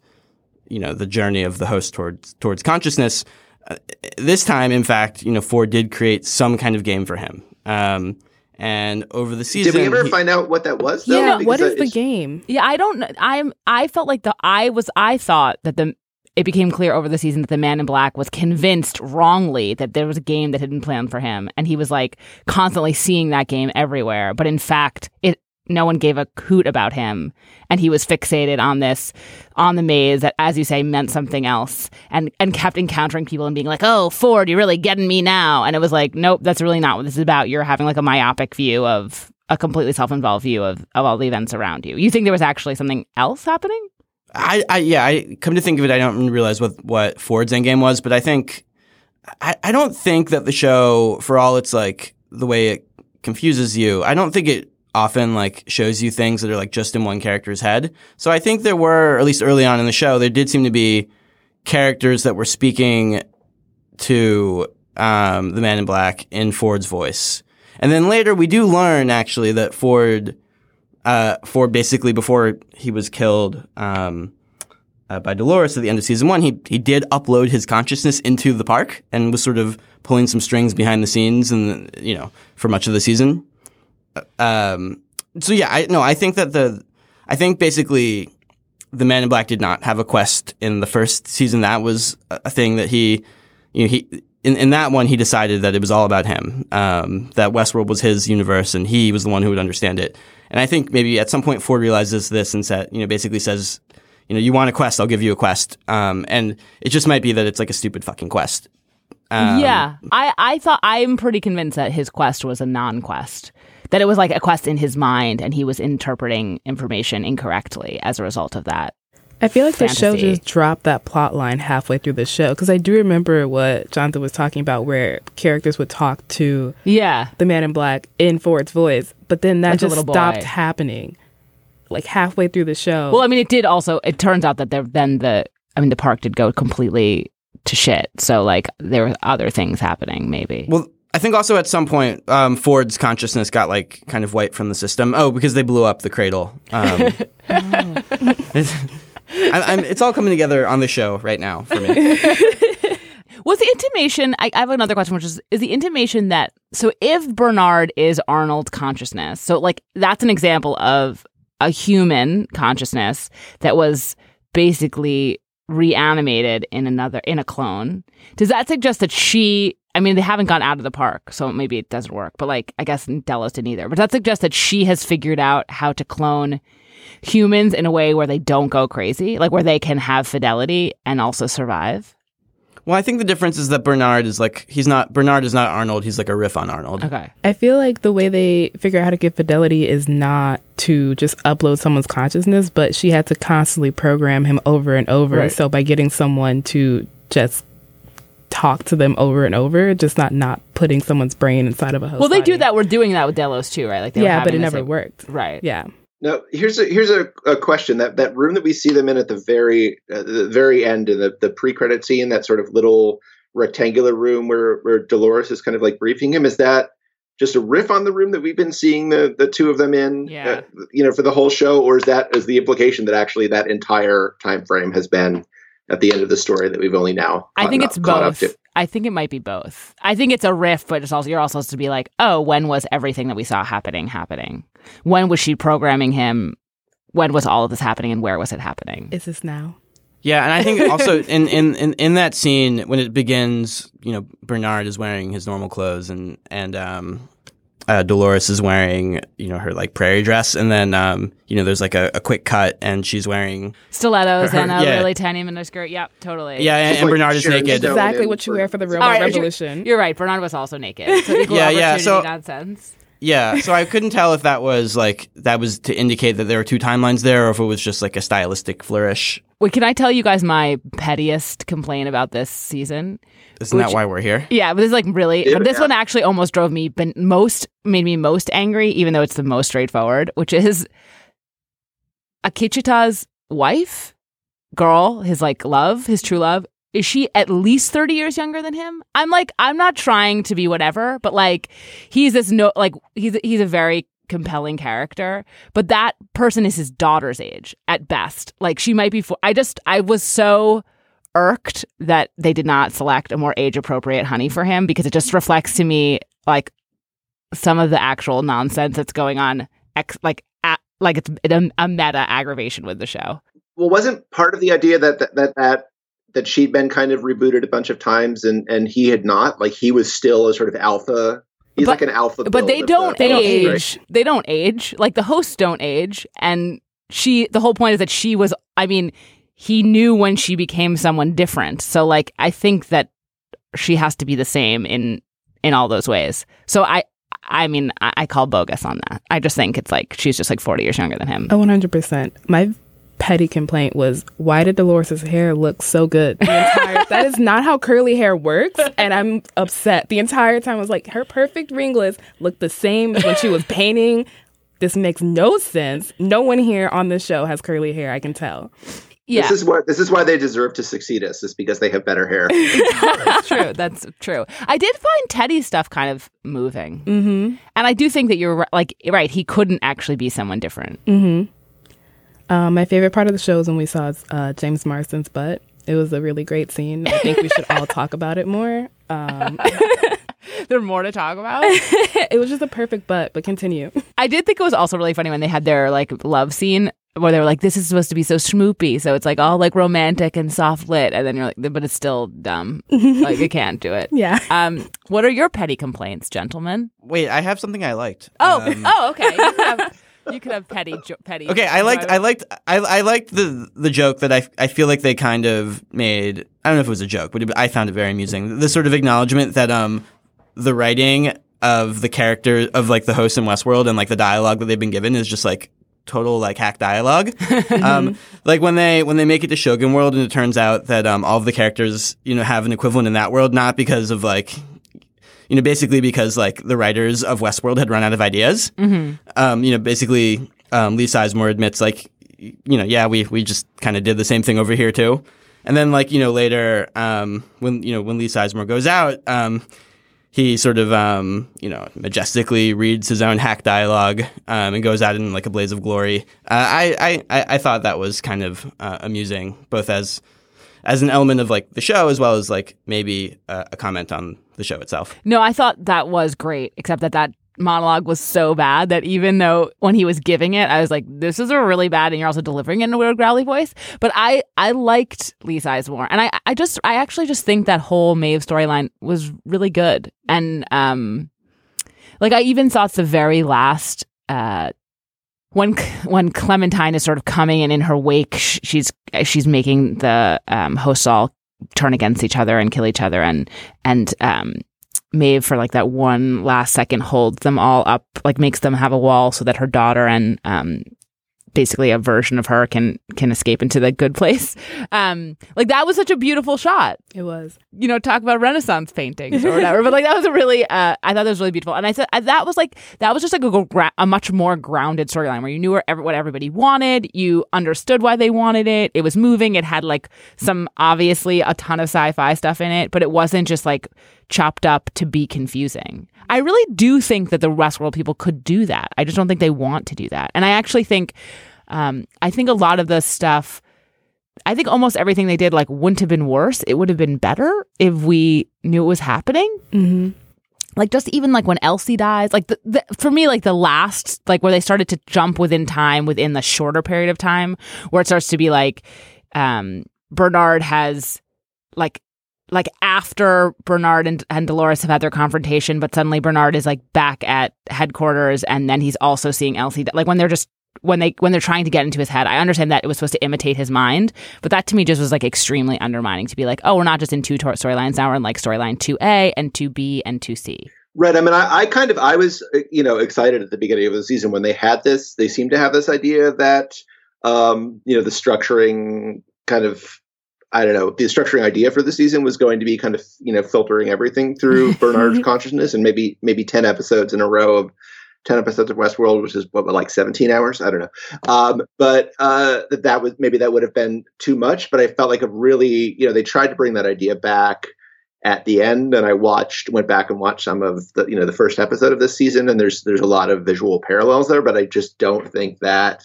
you know, the journey of the host towards towards consciousness. Uh, this time, in fact, you know, Ford did create some kind of game for him. Um, and over the season, Did we ever he- find out what that was? Though? Yeah, Because what that is the game? Yeah, I don't. I'm. I felt like the. I was. I thought that the. It became clear over the season that the Man in Black was convinced wrongly that there was a game that had been planned for him, and he was like constantly seeing that game everywhere. But in fact, it no one gave a hoot about him, and he was fixated on this, on the maze that, as you say, meant something else, and and kept encountering people and being like, "Oh, Ford, you're really getting me now," and it was like, "Nope, that's really not what this is about. You're having like a myopic view of." A completely self-involved view of, of all the events around you. You think there was actually something else happening? I, I yeah, I come to think of it, I don't realize what what Ford's endgame was, but I think I, I don't think that the show, for all it's like the way it confuses you, I don't think it often like shows you things that are like just in one character's head. So I think there were, at least early on in the show, there did seem to be characters that were speaking to um, the Man in Black in Ford's voice. And then later we do learn actually that Ford uh, Ford basically before he was killed um, uh, by Dolores at the end of season one, he he did upload his consciousness into the park and was sort of pulling some strings behind the scenes, and you know for much of the season. Um, so yeah, I no, I think that the I think basically the Man in Black did not have a quest in the first season. That was a thing that he, you know, he in, in that one he decided that it was all about him. Um, that Westworld was his universe, and he was the one who would understand it. And I think maybe at some point Ford realizes this and said, you know, basically says, you know, you want a quest, I'll give you a quest. Um, and it just might be that it's like a stupid fucking quest. Um, yeah, I, I thought I'm pretty convinced that his quest was a non-quest. That it was like a quest in his mind, and he was interpreting information incorrectly as a result of that. I feel like the show just dropped that plot line halfway through the show because I do remember what Jonathan was talking about, where characters would talk to Yeah, the Man in Black in Ford's voice, but then that Like just stopped happening, like halfway through the show. Well, I mean, it did also. It turns out that there then the. I mean, the park did go completely to shit. So like there were other things happening. Maybe. Well, I think also at some point um, Ford's consciousness got like kind of wiped from the system. Oh, because they blew up the cradle. Um, it's, *laughs* I, I'm, it's all coming together on the show right now for me. *laughs* Was the intimation? I, I have another question, which is: Is the intimation that so if Bernard is Arnold's consciousness, so like that's an example of a human consciousness that was basically reanimated in another in a clone. Does that suggest that she? I mean, they haven't gone out of the park, so maybe it doesn't work. But like, I guess Delos didn't either. But that suggests that she has figured out how to clone humans in a way where they don't go crazy, like where they can have fidelity and also survive. Well, I think the difference is that Bernard is like he's not Bernard is not Arnold. He's like a riff on Arnold. Okay. I feel like the way they figure out how to get fidelity is not to just upload someone's consciousness, but she had to constantly program him over and over. Right. So by getting someone to just talk to them over and over, just not not putting someone's brain inside of a host. Well, they do that. We're doing that with Delos too, right? Like, they Yeah, but it never like- worked. Right. Yeah. Now, here's a here's a, a question that that room that we see them in at the very uh, the very end in the the pre credit scene, that sort of little rectangular room where where Dolores is kind of like briefing him. Is that just a riff on the room that we've been seeing the the two of them in, Yeah. uh, you know, for the whole show, or is that is the implication that actually that entire time frame has been at the end of the story that we've only now? I think it's up both. to? I think it might be both. I think it's a riff, but it's also you're also supposed to be like, oh, when was everything that we saw happening happening? When was she programming him? When was all of this happening, and where was it happening? Is this now? Yeah, and I think also *laughs* in, in, in, in that scene when it begins, you know, Bernard is wearing his normal clothes and and um, uh, Dolores is wearing you know her like prairie dress, and then um, you know there's like a, a quick cut and she's wearing Stilettos Her- and a yeah. really tiny miniskirt. Yep, totally. yeah, and, and like Bernard is Sharon naked. Exactly what you wear for the All robot right, you're- revolution. You're right. Bernard was also naked. So Yeah, yeah, so- nonsense. Yeah, so I couldn't tell if that was like that was to indicate that there were two timelines there, or if it was just like a stylistic flourish. Wait, can I tell you guys my pettiest complaint about this season? Isn't Which- that why we're here? Yeah, but this is like really. Yeah, this yeah. one actually almost drove me, but most made me most angry, even though it's the most straightforward, which is Akecheta's wife, girl, his like love, his true love. Is she at least thirty years younger than him? I'm like, I'm not trying to be whatever, but like, he's this no, like he's he's a very compelling character, but that person is his daughter's age at best. Like she might be. Four, I just I was so irked that they did not select a more age appropriate honey for him because it just reflects to me like some of the actual nonsense that's going on ex- like at, like it's a, a meta aggravation with the show Well, wasn't part of the idea that that that that, that she'd been kind of rebooted a bunch of times and and he had not? Like he was still a sort of alpha. He's But- like an alpha. but they don't the- age of the right? they don't age like the hosts don't age and she the whole point is that she was i mean he knew when she became someone different so like i think that she has to be the same in in all those ways so i i mean i, I call bogus on that i just think it's like she's just like 40 years younger than him Oh, 100%. My petty complaint was why did Dolores' hair look so good? The entire, *laughs* that is not how curly hair works. And I'm upset. The entire time I was like, her perfect ringlets look the same as when she was *laughs* painting. This makes no sense. No one here on this show has curly hair, I can tell. Yeah This is what this is why they deserve to succeed us. Is because they have better hair. *laughs* that's true. That's true. I did find Teddy's stuff kind of moving, mm-hmm. and I do think that you're like right. He couldn't actually be someone different. Um, my favorite part of the show is when we saw uh, James Marsden's butt. It was a really great scene. I think we should all *laughs* talk about it more. Um, *laughs* There's more to talk about. it was just a perfect butt, but continue. I did think it was also really funny when they had their like love scene where they were like, "This is supposed to be so schmoopy," so it's like all like romantic and soft lit, and then you're like, "But it's still dumb. *laughs* like you can't do it." Yeah. Um, what are your petty complaints, gentlemen? Wait, I have something I liked. Oh, Um, *laughs* oh, okay. You could have, you could have petty, jo- petty. Okay, I liked, I liked, I, I liked the the joke that I, I feel like they kind of made. I don't know if it was a joke, but it, I found it very amusing. The sort of acknowledgement that um the writing of the character of like the hosts in Westworld and like the dialogue that they've been given is just like total like hack dialogue. *laughs* um, like when they when they make it to Shogun World and it turns out that um all of the characters you know have an equivalent in that world, not because of like you know, basically because like the writers of Westworld had run out of ideas. Mm-hmm. Um, you know, basically, um, Lee Sizemore admits like, you know, yeah, we we just kind of did the same thing over here too. And then like you know later, um, when you know when Lee Sizemore goes out, um, he sort of um, you know majestically reads his own hack dialogue um, and goes out in like a blaze of glory. Uh, I, I I thought that was kind of uh, amusing, both as as an element of like the show as well as like maybe uh, a comment on the show itself. No, I thought that was great, except that that monologue was so bad that even though when he was giving it, I was like, "This is a really bad," and you're also delivering it in a weird growly voice. But I I liked Lee Sizemore, and I I just I actually just think that whole Maeve storyline was really good, and um, like I even thought the very last uh. When *laughs* when Clementine is sort of coming and in her wake, she's she's making the um, hosts all turn against each other and kill each other, and and um, Maeve for like that one last second holds them all up, like makes them have a wall so that her daughter and um basically a version of her can can escape into the good place. *laughs* Um like that was such a beautiful shot. It was. You know, talk about Renaissance paintings or whatever. but like that was a really uh I thought that was really beautiful. And I said uh, that was like that was just like a, gra- a much more grounded storyline where you knew where what everybody wanted, you understood why they wanted it. It was moving, it had like some obviously a ton of sci-fi stuff in it, but it wasn't just like chopped up to be confusing. I really do think that the Westworld people could do that. I just don't think they want to do that. And I actually think, um, I think a lot of the stuff, I think almost everything they did like wouldn't have been worse. It would have been better if we knew it was happening. Mm-hmm. Like just even like when Elsie dies, like the, the, for me, like the last, like where they started to jump within time within the shorter period of time, where it starts to be like, um, Bernard has like like after Bernard and, and Dolores have had their confrontation, but suddenly Bernard is like back at headquarters, and then he's also seeing Elsie. Like when they're just when they when they're trying to get into his head. I understand that it was supposed to imitate his mind, but that to me just was like extremely undermining. To be like, oh, we're not just in two storylines now; we're in like storyline two A and two B and two C. Right. I mean, I, I, kind of I was uh, you know excited at the beginning of the season when they had this. They seemed to have this idea that um, you know the structuring kind of I don't know the structuring idea for the season was going to be kind of you know filtering everything through *laughs* Bernard's consciousness and maybe maybe ten episodes in a row of 10 episodes of Westworld, which is what, like 17 hours. I don't know. Um, but uh, that, that was maybe that would have been too much. But I felt like a really, you know, they tried to bring that idea back at the end. And I watched, went back and watched some of the, you know, the first episode of this season. And there's, there's a lot of visual parallels there, but I just don't think that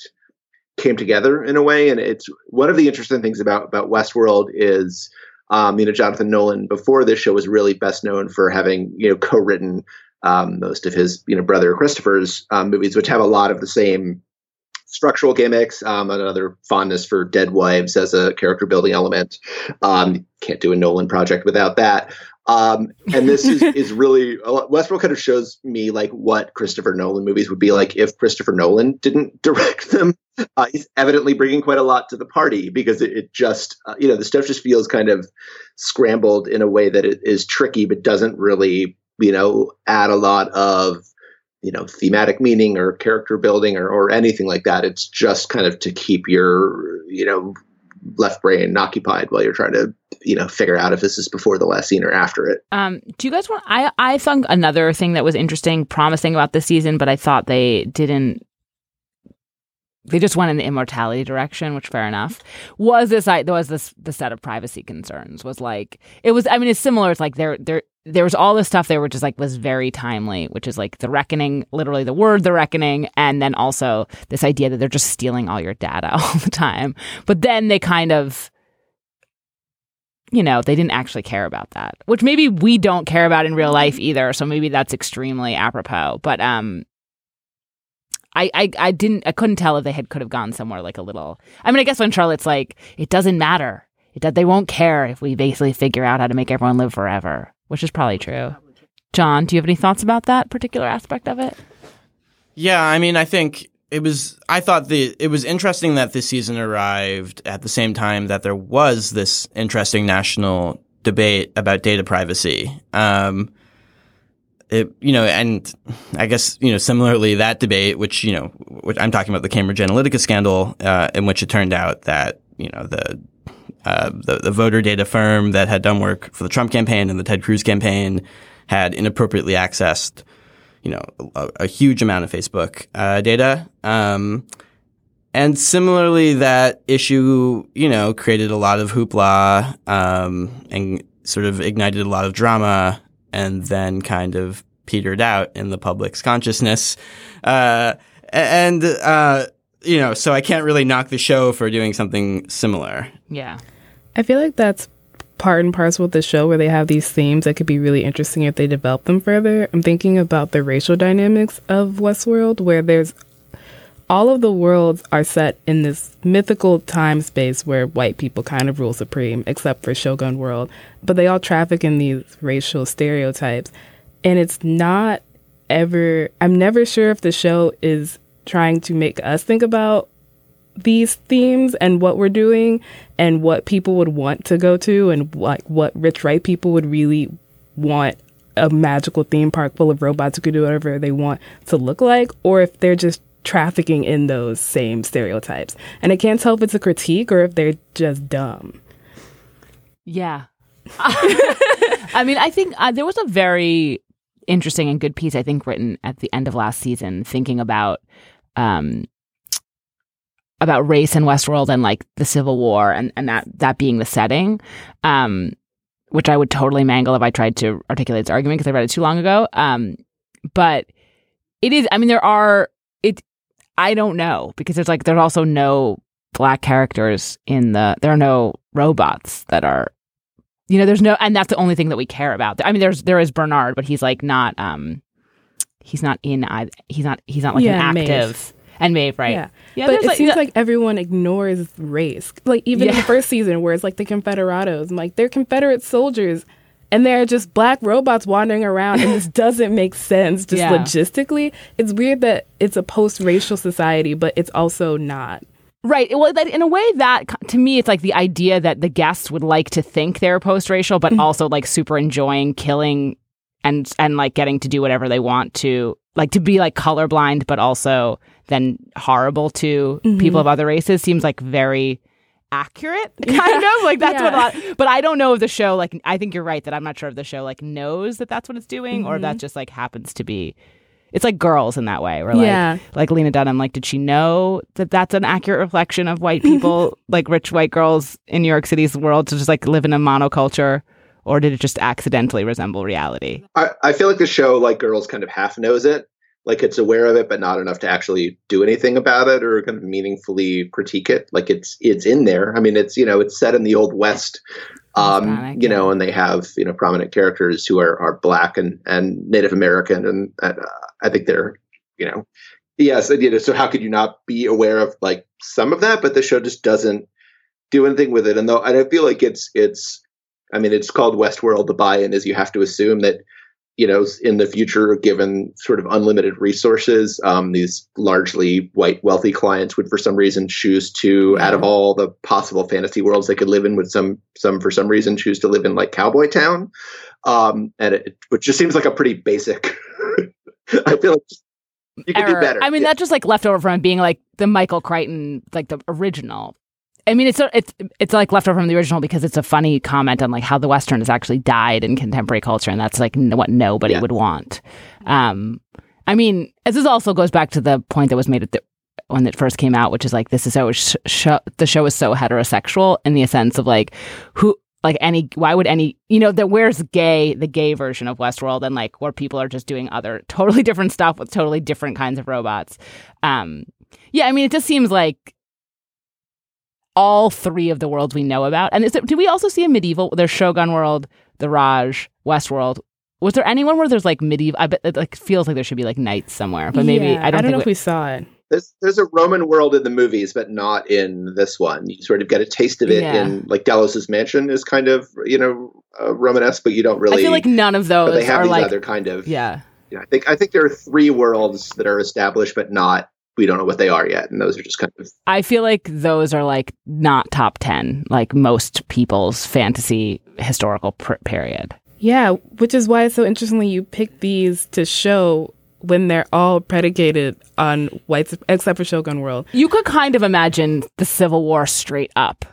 came together in a way. And it's one of the interesting things about, about Westworld is, um, you know, Jonathan Nolan before this show was really best known for having, you know, co-written um, most of his you know brother Christopher's um, movies, which have a lot of the same structural gimmicks. Um, another fondness for Dead Wives as a character building element. Um, can't do a Nolan project without that. Um, and this is, *laughs* is really Westworld kind of shows me like what Christopher Nolan movies would be like if Christopher Nolan didn't *laughs* direct them. Uh, he's evidently bringing quite a lot to the party because it, it just uh, you know the stuff just feels kind of scrambled in a way that it is tricky but doesn't really you know, add a lot of, you know, thematic meaning or character building or, or anything like that. It's just kind of to keep your, you know, left brain occupied while you're trying to, you know, figure out if this is before the last scene or after it. Um, do you guys want? I I thought another thing that was interesting, promising about this season, but I thought they didn't they just went in the immortality direction, which fair enough. Was this I there was this the set of privacy concerns was like it was I mean it's similar. It's like there there there was all this stuff there which is like was very timely, which is like the reckoning, literally the word the reckoning, and then also this idea that they're just stealing all your data *laughs* all the time. But then they kind of you know, they didn't actually care about that, which maybe we don't care about in real life either. So maybe that's extremely apropos. But um, I, I, I didn't I couldn't tell if they had could have gone somewhere like a little. I mean, I guess when Charlotte's like, it doesn't matter. It they won't care if we basically figure out how to make everyone live forever, which is probably true. John, do you have any thoughts about that particular aspect of it? Yeah, I mean, I think it was. I thought the it was interesting that this season arrived at the same time that there was this interesting national debate about data privacy. Um, it, you know, and I guess, you know, similarly that debate, which, you know, which I'm talking about the Cambridge Analytica scandal, uh, in which it turned out that, you know, the, uh, the, the voter data firm that had done work for the Trump campaign and the Ted Cruz campaign had inappropriately accessed, you know, a, a huge amount of Facebook uh, data. Um, and similarly, that issue, you know, created a lot of hoopla um, and sort of ignited a lot of drama and then kind of petered out in the public's consciousness. Uh, and, uh, you know, so I can't really knock the show for doing something similar. Yeah. I feel like that's part and parcel with the show where they have these themes that could be really interesting if they develop them further. I'm thinking about the racial dynamics of Westworld, where there's all of the worlds are set in this mythical time space where white people kind of rule supreme, except for Shogun World. But they all traffic in these racial stereotypes. And it's not ever, I'm never sure if the show is trying to make us think about these themes and what we're doing and what people would want to go to and like what rich white people would really want a magical theme park full of robots who could do whatever they want to look like, or if they're just trafficking in those same stereotypes. And I can't tell if it's a critique or if they're just dumb. Yeah. *laughs* I mean, I think uh, there was a very interesting and good piece, I think, written at the end of last season, thinking about um, about race in Westworld and like the Civil War and, and that that being the setting. Um, which I would totally mangle if I tried to articulate its argument because I read it too long ago. Um, but it is. I mean, there are. It I don't know because there's like there's also no black characters in the there are no robots that are you know there's no and that's the only thing that we care about. I mean there's there is Bernard but he's like not um he's not in either, he's not he's not like yeah, an active Maeve. And Maeve right. Yeah. Yeah, but it like, seems the- like everyone ignores race. Like even in Yeah. the first season where it's like the Confederados, I'm like they're Confederate soldiers and they're just black robots wandering around and this *laughs* doesn't make sense just Yeah. logistically. It's weird that it's a post-racial society but it's also not. Right. Well, that in a way, that to me, it's like the idea that the guests would like to think they're post-racial, but mm-hmm. also like super enjoying killing and and like getting to do whatever they want to like to be like colorblind but also then horrible to Mm-hmm. people of other races seems like very accurate *laughs* kind of like that's what a lot but i don't know if the show like i think you're right that i'm not sure if the show like knows that that's what it's doing or if Mm-hmm. that just like happens to be it's like girls in that way where like Yeah. like lena dunham like did she know that that's an accurate reflection of white people *laughs* like rich white girls in new york city's world to just like live in a monoculture or did it just accidentally resemble reality I, I feel like the show, like Girls, kind of half knows it. Like it's aware of it, but not enough to actually do anything about it or kind of meaningfully critique it. Like it's it's in there. I mean, it's you know it's set in the old West, um, Hispanic, you know, yeah. and they have you know prominent characters who are are black and and Native American, and, and uh, I think they're you know yes, you know. So how could you not be aware of like some of that? But the show just doesn't do anything with it. And though and I feel like it's it's I mean, it's called Westworld. The buy-in is you have to assume that, you know, in the future, given sort of unlimited resources, um, these largely white wealthy clients would, for some reason, choose to, out of all the possible fantasy worlds they could live in, would some some for some reason choose to live in like Cowboy Town, um, and it, which just seems like a pretty basic. *laughs* I feel like you could do better. I mean, Yeah. that's just like left over from being like the Michael Crichton, like the original. I mean, it's it's it's like left over from the original because it's a funny comment on like how the Western has actually died in contemporary culture, and that's like n- what nobody Yeah. would want. Um, I mean, as this also goes back to the point that was made at the when it first came out, which is like this is so sh- sh- the show is so heterosexual in the sense of like who like any why would any you know that where's gay the gay version of Westworld and like where people are just doing other totally *laughs* different stuff with totally different kinds of robots. Um, yeah, I mean, it just seems like all three of the worlds we know about. And is it, do we also see a medieval? There's Shogun World, the Raj, Westworld. Was there anyone where there's like medieval? I bet it like feels like there should be like knights somewhere, but maybe Yeah, I don't, think know if we- we saw it. There's there's a Roman world in the movies, but not in this one. You sort of get a taste of it Yeah. in like Dallas's mansion is kind of you know uh, Romanesque, but you don't really. I feel like none of but those they have are these like other kind of. yeah. you know, I think I think there are three worlds that are established, but not. We don't know what they are yet, and those are just kind of. I feel like those are like not top 10, like most people's fantasy historical pr- period. Yeah, which is why it's so interestingly you pick these to show when they're all predicated on whites, except for Shogun World. You could kind of imagine the Civil War straight up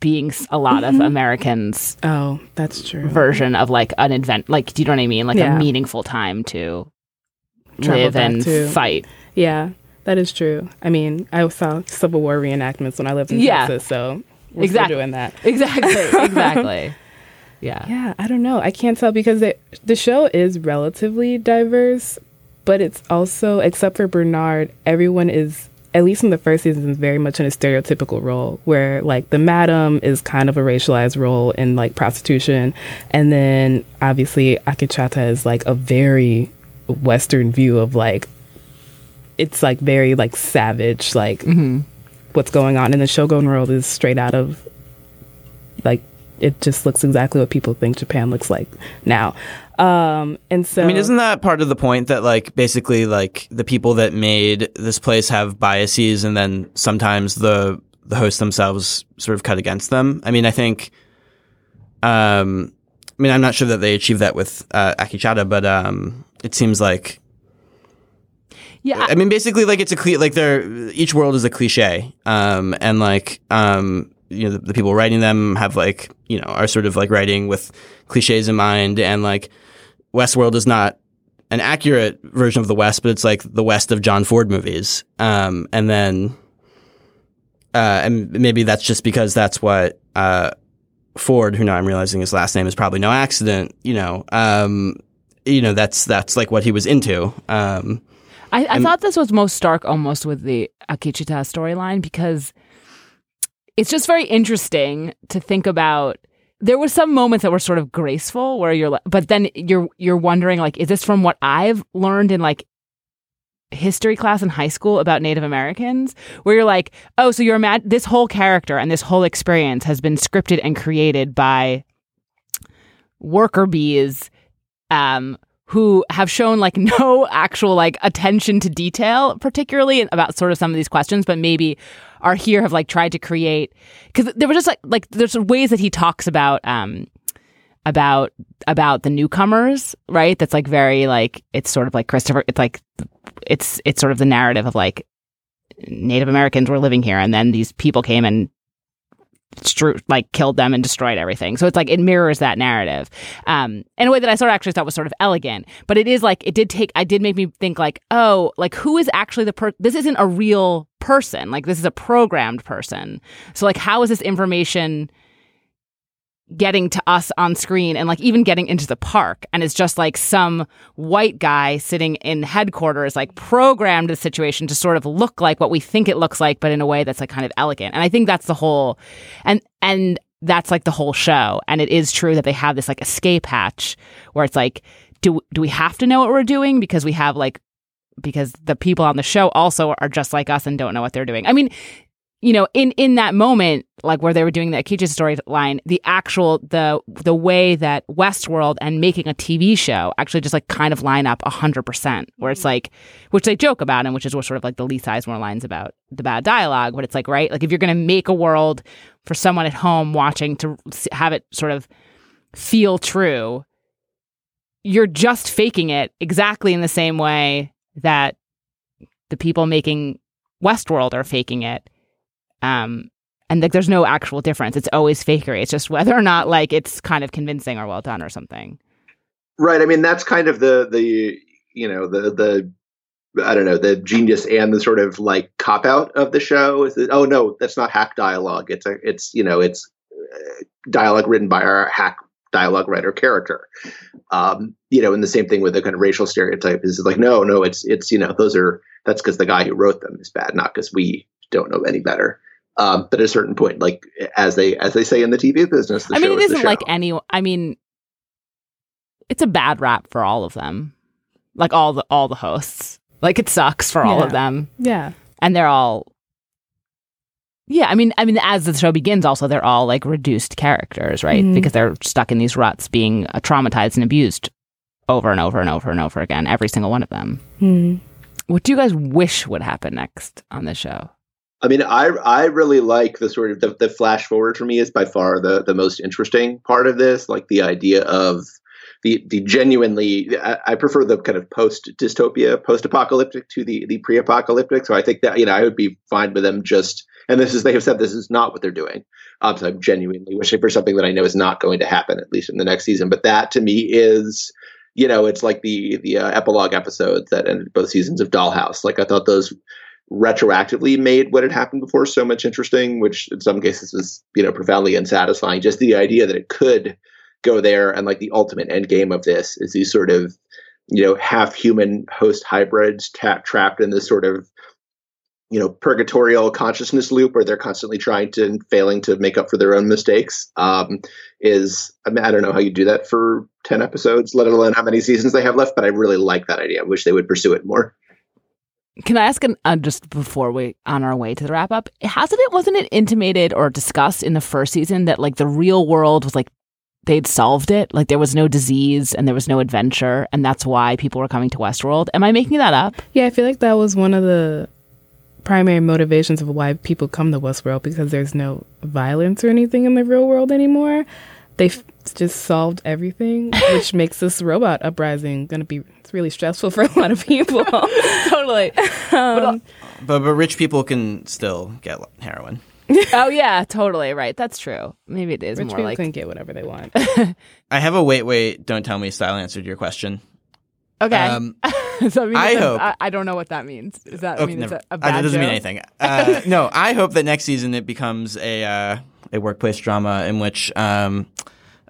being a lot Mm-hmm. of Americans' Oh, that's true. version of like an event, like, do you know what I mean? Like Yeah. a meaningful time to Travel live and to- fight. Yeah, that is true. I mean, I saw Civil War reenactments when I lived in Yeah. Texas, so we're Exactly. doing that. Exactly. *laughs* exactly. Yeah. Yeah, I don't know. I can't tell because it, the show is relatively diverse, but it's also, except for Bernard, everyone is, at least in the first season, is very much in a stereotypical role where, like, the madam is kind of a racialized role in, like, prostitution. And then, obviously, Akecheta is, like, a very Western view of, like, it's, like, very, like, savage, like, what's going on. And the Shogun world is straight out of, like, it just looks exactly what people think Japan looks like now. Um, and so I mean, isn't that part of the point that like basically like the people that made this place have biases, and then sometimes the the hosts themselves sort of cut against them? I mean, I think. Um, I mean, I'm not sure that they achieved that with uh, Akecheta, but um, it seems like Yeah. I mean, basically, like it's a cli- like they're each world is a cliche, um, and like um, you know the, the people writing them have like you know are sort of like writing with cliches in mind, and like Westworld is not an accurate version of the West, but it's like the West of John Ford movies, um, and then uh, and maybe that's just because that's what uh, Ford, who now I'm realizing his last name is probably no accident, you know, um, you know that's that's like what he was into. I, I thought this was most stark almost with the Akecheta storyline because it's just very interesting to think about. There were some moments that were sort of graceful where you're like, but then you're you're wondering like, is this from what I've learned in like history class in high school about Native Americans? Where you're like, oh, so you're mad. This whole character and this whole experience has been scripted and created by worker bees um, who have shown like *laughs* no actual like attention to detail, particularly about sort of some of these questions, but maybe are here have like tried to create because there were just like like there's ways that he talks about um about about the newcomers, right? That's like very like it's sort of like Christopher. It's like it's it's sort of the narrative of like Native Americans were living here, and then these people came and stru- like killed them and destroyed everything. So it's like it mirrors that narrative um, in a way that I sort of actually thought was sort of elegant. But it is like it did take. I did make me think like, oh, like who is actually the per? This isn't a real person. Like this is a programmed person. So like how is this information? Getting to us on screen and like even getting into the park. And it's just like some white guy sitting in headquarters like programmed the situation to sort of look like what we think it looks like but in a way that's like kind of elegant. And i think that's the whole and and that's like the whole show. And it is true that they have this like escape hatch where it's like do do we have to know what we're doing? Because we have like because the people on the show also are just like us and don't know what they're doing. I mean you know, in in that moment, like where they were doing the Akecheta storyline, the actual the the way that Westworld and making a TV show actually just like kind of line up hundred percent, where it's mm-hmm. like, which they joke about, and which is what sort of like the Lee Sizemore lines about the bad dialogue, but it's like right, like if you're going to make a world for someone at home watching to have it sort of feel true, you're just faking it exactly in the same way that the people making Westworld are faking it um, and like, there's no actual difference. It's always fakery. It's just whether or not like it's kind of convincing or well done or something. Right. I mean, that's kind of the the you know the the I don't know the genius and the sort of like cop out of the show is that oh no that's not hack dialogue it's a it's you know it's uh, dialogue written by our hack dialogue writer character um you know and the same thing with the kind of racial stereotype is like no no it's it's you know those are that's because the guy who wrote them is bad not because we don't know any better um, but at a certain point, like as they as they say in the TV business, the I mean, it isn't like any. I mean, it's a bad rap for all of them, like all the all the hosts. Like it sucks for all Yeah. of them, Yeah. and they're all. Yeah, I mean, I mean, as the show begins, also they're all like reduced characters, right? Mhm. Because they're stuck in these ruts, being uh, traumatized and abused over and over and over and over again. Every single one of them. Hmm. What do you guys wish would happen next on this show? I mean, I I really like the sort of the, the flash forward for me is by far the the most interesting part of this. Like the idea of the the genuinely, I, I prefer the kind of post dystopia, post apocalyptic to the the pre apocalyptic. So I think that you know I would be fine with them just. And this is they have said this is not what they're doing. Um, so I'm genuinely wishing for something that I know is not going to happen at least in the next season. But that to me is. You know, it's like the the uh, epilogue episodes that ended both seasons of Dollhouse. Like I thought those retroactively made what had happened before so much interesting, which in some cases was, you know, profoundly unsatisfying. Just the idea that it could go there and like the ultimate end game of this is these sort of, you know, half human host hybrids ta- trapped in this sort of, you know, purgatorial consciousness loop where they're constantly trying to and failing to make up for their own mistakes. Um, is I, mean, I don't know how you do that for 10 episodes, let alone how many seasons they have left, but I really like that idea. I wish they would pursue it more. Can I ask an, uh, just before we on our way to the wrap up? Hasn't it wasn't it intimated or discussed in the first season that like the real world was like they'd solved it, like there was no disease and there was no adventure, and that's why people were coming to Westworld? Am I making that up? Yeah, I feel like that was one of the primary motivations of why people come to Westworld because there's no violence or anything in the real world anymore. They've just solved everything, which *laughs* makes this robot uprising going to be it's really stressful for a lot of people. *laughs* totally. Um, But but rich people can still get heroin. *laughs* oh yeah, totally right. That's true. Maybe it is rich more people like can get whatever they want. I have a wait wait don't tell me style answered your question. okay. Um, so I, mean, I hope- I, I don't know what that means. Does that Okay, mean never- it's a, a uh, bad that doesn't mean anything. Uh, no, I hope that next season it becomes a uh, a workplace drama in which um,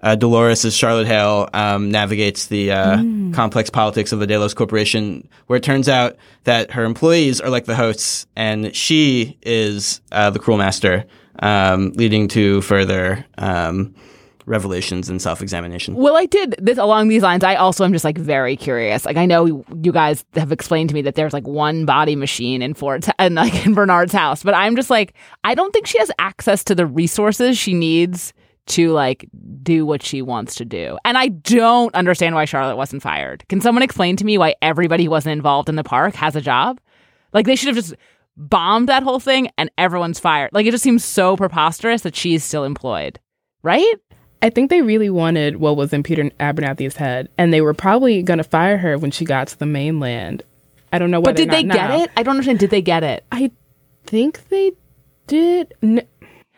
uh, Dolores as Charlotte Hale um, navigates the uh, Mm. complex politics of the Delos Corporation, where it turns out that her employees are like the hosts, and she is uh, the cruel master, um, leading to further um, revelations and self examination. Well, I did this along these lines. I also am just like very curious. Like I know you guys have explained to me that there's like one body machine in Ford's and like in Bernard's house, but I'm just like I don't think she has access to the resources she needs to like do what she wants to do. And I don't understand why Charlotte wasn't fired. Can someone explain to me why everybody who wasn't involved in the park has a job? Like they should have just bombed that whole thing and everyone's fired. Like it just seems so preposterous that she's still employed. Right? I think they really wanted what was in Peter Abernathy's head, and they were probably going to fire her when she got to the mainland. I don't know why. But did they get now. it? I don't understand. Did they get it? I think they did. N-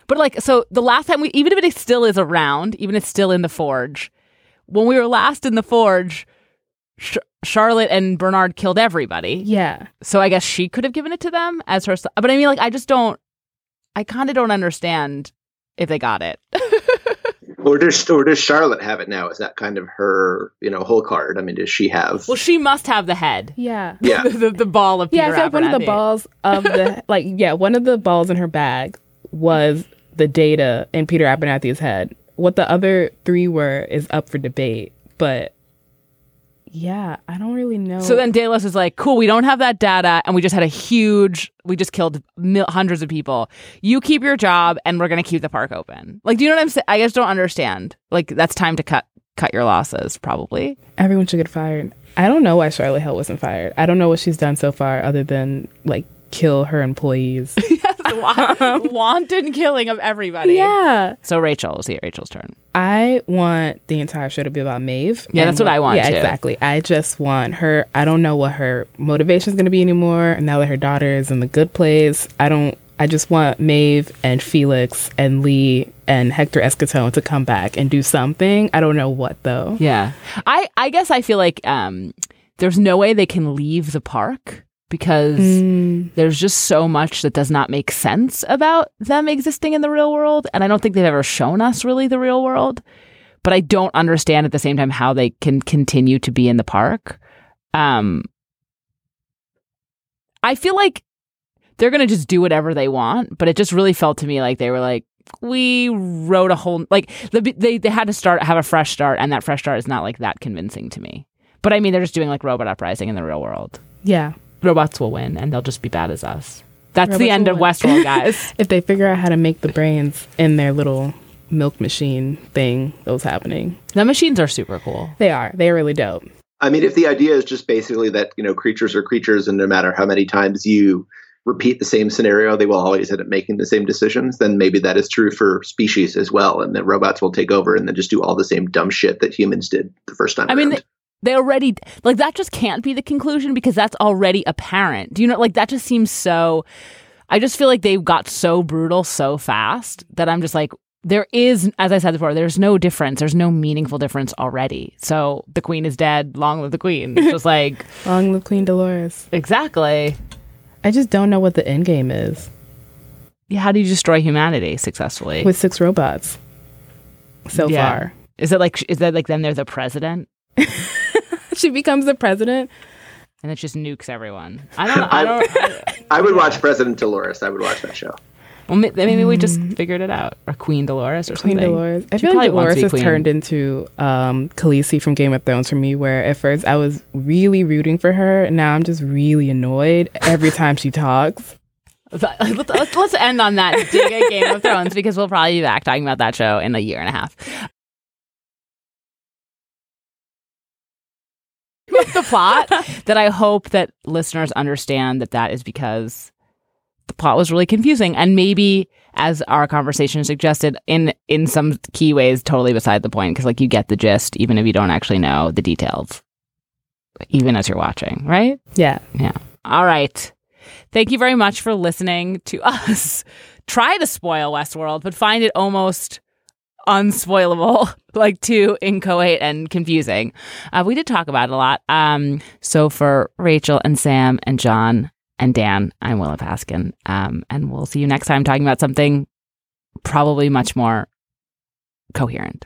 But like, so the last time we, even if it still is around, even if it's still in the forge, when we were last in the forge, Sh- Charlotte and Bernard killed everybody. yeah. So I guess she could have given it to them as her. But I mean, like, I just don't. I kind of don't understand if they got it. *laughs* Or does or does Charlotte have it now? Is that kind of her, you know, whole card? I mean, does she have? well, she must have the head. Yeah. *laughs* Yeah. the, the, the ball of Yeah, Peter I feel like one of the balls of the *laughs* like yeah, one of the balls in her bag was the data in Peter Abernathy's head. What the other three were is up for debate, but yeah, I don't really know. So then Delos is like, cool, we don't have that data, and we just had a huge, we just killed mil- hundreds of people. You keep your job, and we're going to keep the park open. Like, do you know what I'm saying? I just don't understand. Like, that's time to cut cut your losses, probably. everyone should get fired. I don't know why Charlotte Hale wasn't fired. I don't know what she's done so far other than like kill her employees. *laughs* *laughs* Wanton killing of everybody. yeah. So Rachel, see Rachel's turn. I want the entire show to be about Maeve. Yeah, And that's what I want, Yeah, too. exactly. I just want her. I don't know what her motivation is going to be anymore. Now that her daughter is in the good place, I don't. I just want Maeve and Felix and Lee and Hector Escaton to come back and do something. I don't know what though. Yeah. I, I guess I feel like um, there's no way they can leave the park because there's just so much that does not make sense about them existing in the real world. And I don't think they've ever shown us really the real world. But I don't understand at the same time how they can continue to be in the park. Um, I feel like they're going to just do whatever they want. But it just really felt to me like they were like, we wrote a whole like they they had to start have a fresh start, and that fresh start is not like that convincing to me. But I mean, they're just doing like robot uprising in the real world. Yeah. Robots will win, and they'll just be bad as us. That's the end of win. Westworld, *laughs* guys. If they figure out how to make the brains in their little milk machine thing that was happening, the machines are super cool. they are. They are really dope. I mean, if the idea is just basically that you know creatures are creatures, and no matter how many times you repeat the same scenario, they will always end up making the same decisions. Then maybe that is true for species as well, and that robots will take over and then just do all the same dumb shit that humans did the first time. I mean, around. They already like that just can't be the conclusion because that's already apparent. Do you know like that just seems so I just feel like they got so brutal so fast that I'm just like there is as I said before there's no difference. There's no meaningful difference already. So the queen is dead, long live the queen. It's just *laughs* like Long live Queen Dolores. exactly. I just don't know what the end game is Yeah, how do you destroy humanity successfully? with six robots so Yeah. far. Is it like is that like then they're the president *laughs* *laughs* She becomes the president. and it just nukes everyone? I don't *laughs* I don't I, I would watch President Dolores. I would watch that show. well, ma- maybe we just figured it out or Queen Dolores or Queen something. Dolores. I She feel like Dolores has queen. turned into um, Khaleesi from Game of Thrones for me, where at first I was really rooting for her, and now I'm just really annoyed every time she talks. Let's, *laughs* let's, let's end on that dig at Game of Thrones because we'll probably be back talking about that show in a year and a half. With the plot *laughs* that I hope that listeners understand that that is because the plot was really confusing and maybe as our conversation suggested in in some key ways totally beside the point because like you get the gist even if you don't actually know the details even as you're watching right Yeah. yeah. All right. Thank you very much for listening to *laughs* us try to spoil Westworld, but find it almost unspoilable, *laughs* like too inchoate and confusing. Uh, we did talk about it a lot. Um, so for Rachel and Sam and John and Dan, I'm Willa Paskin. Um, and we'll see you next time talking about something probably much more coherent.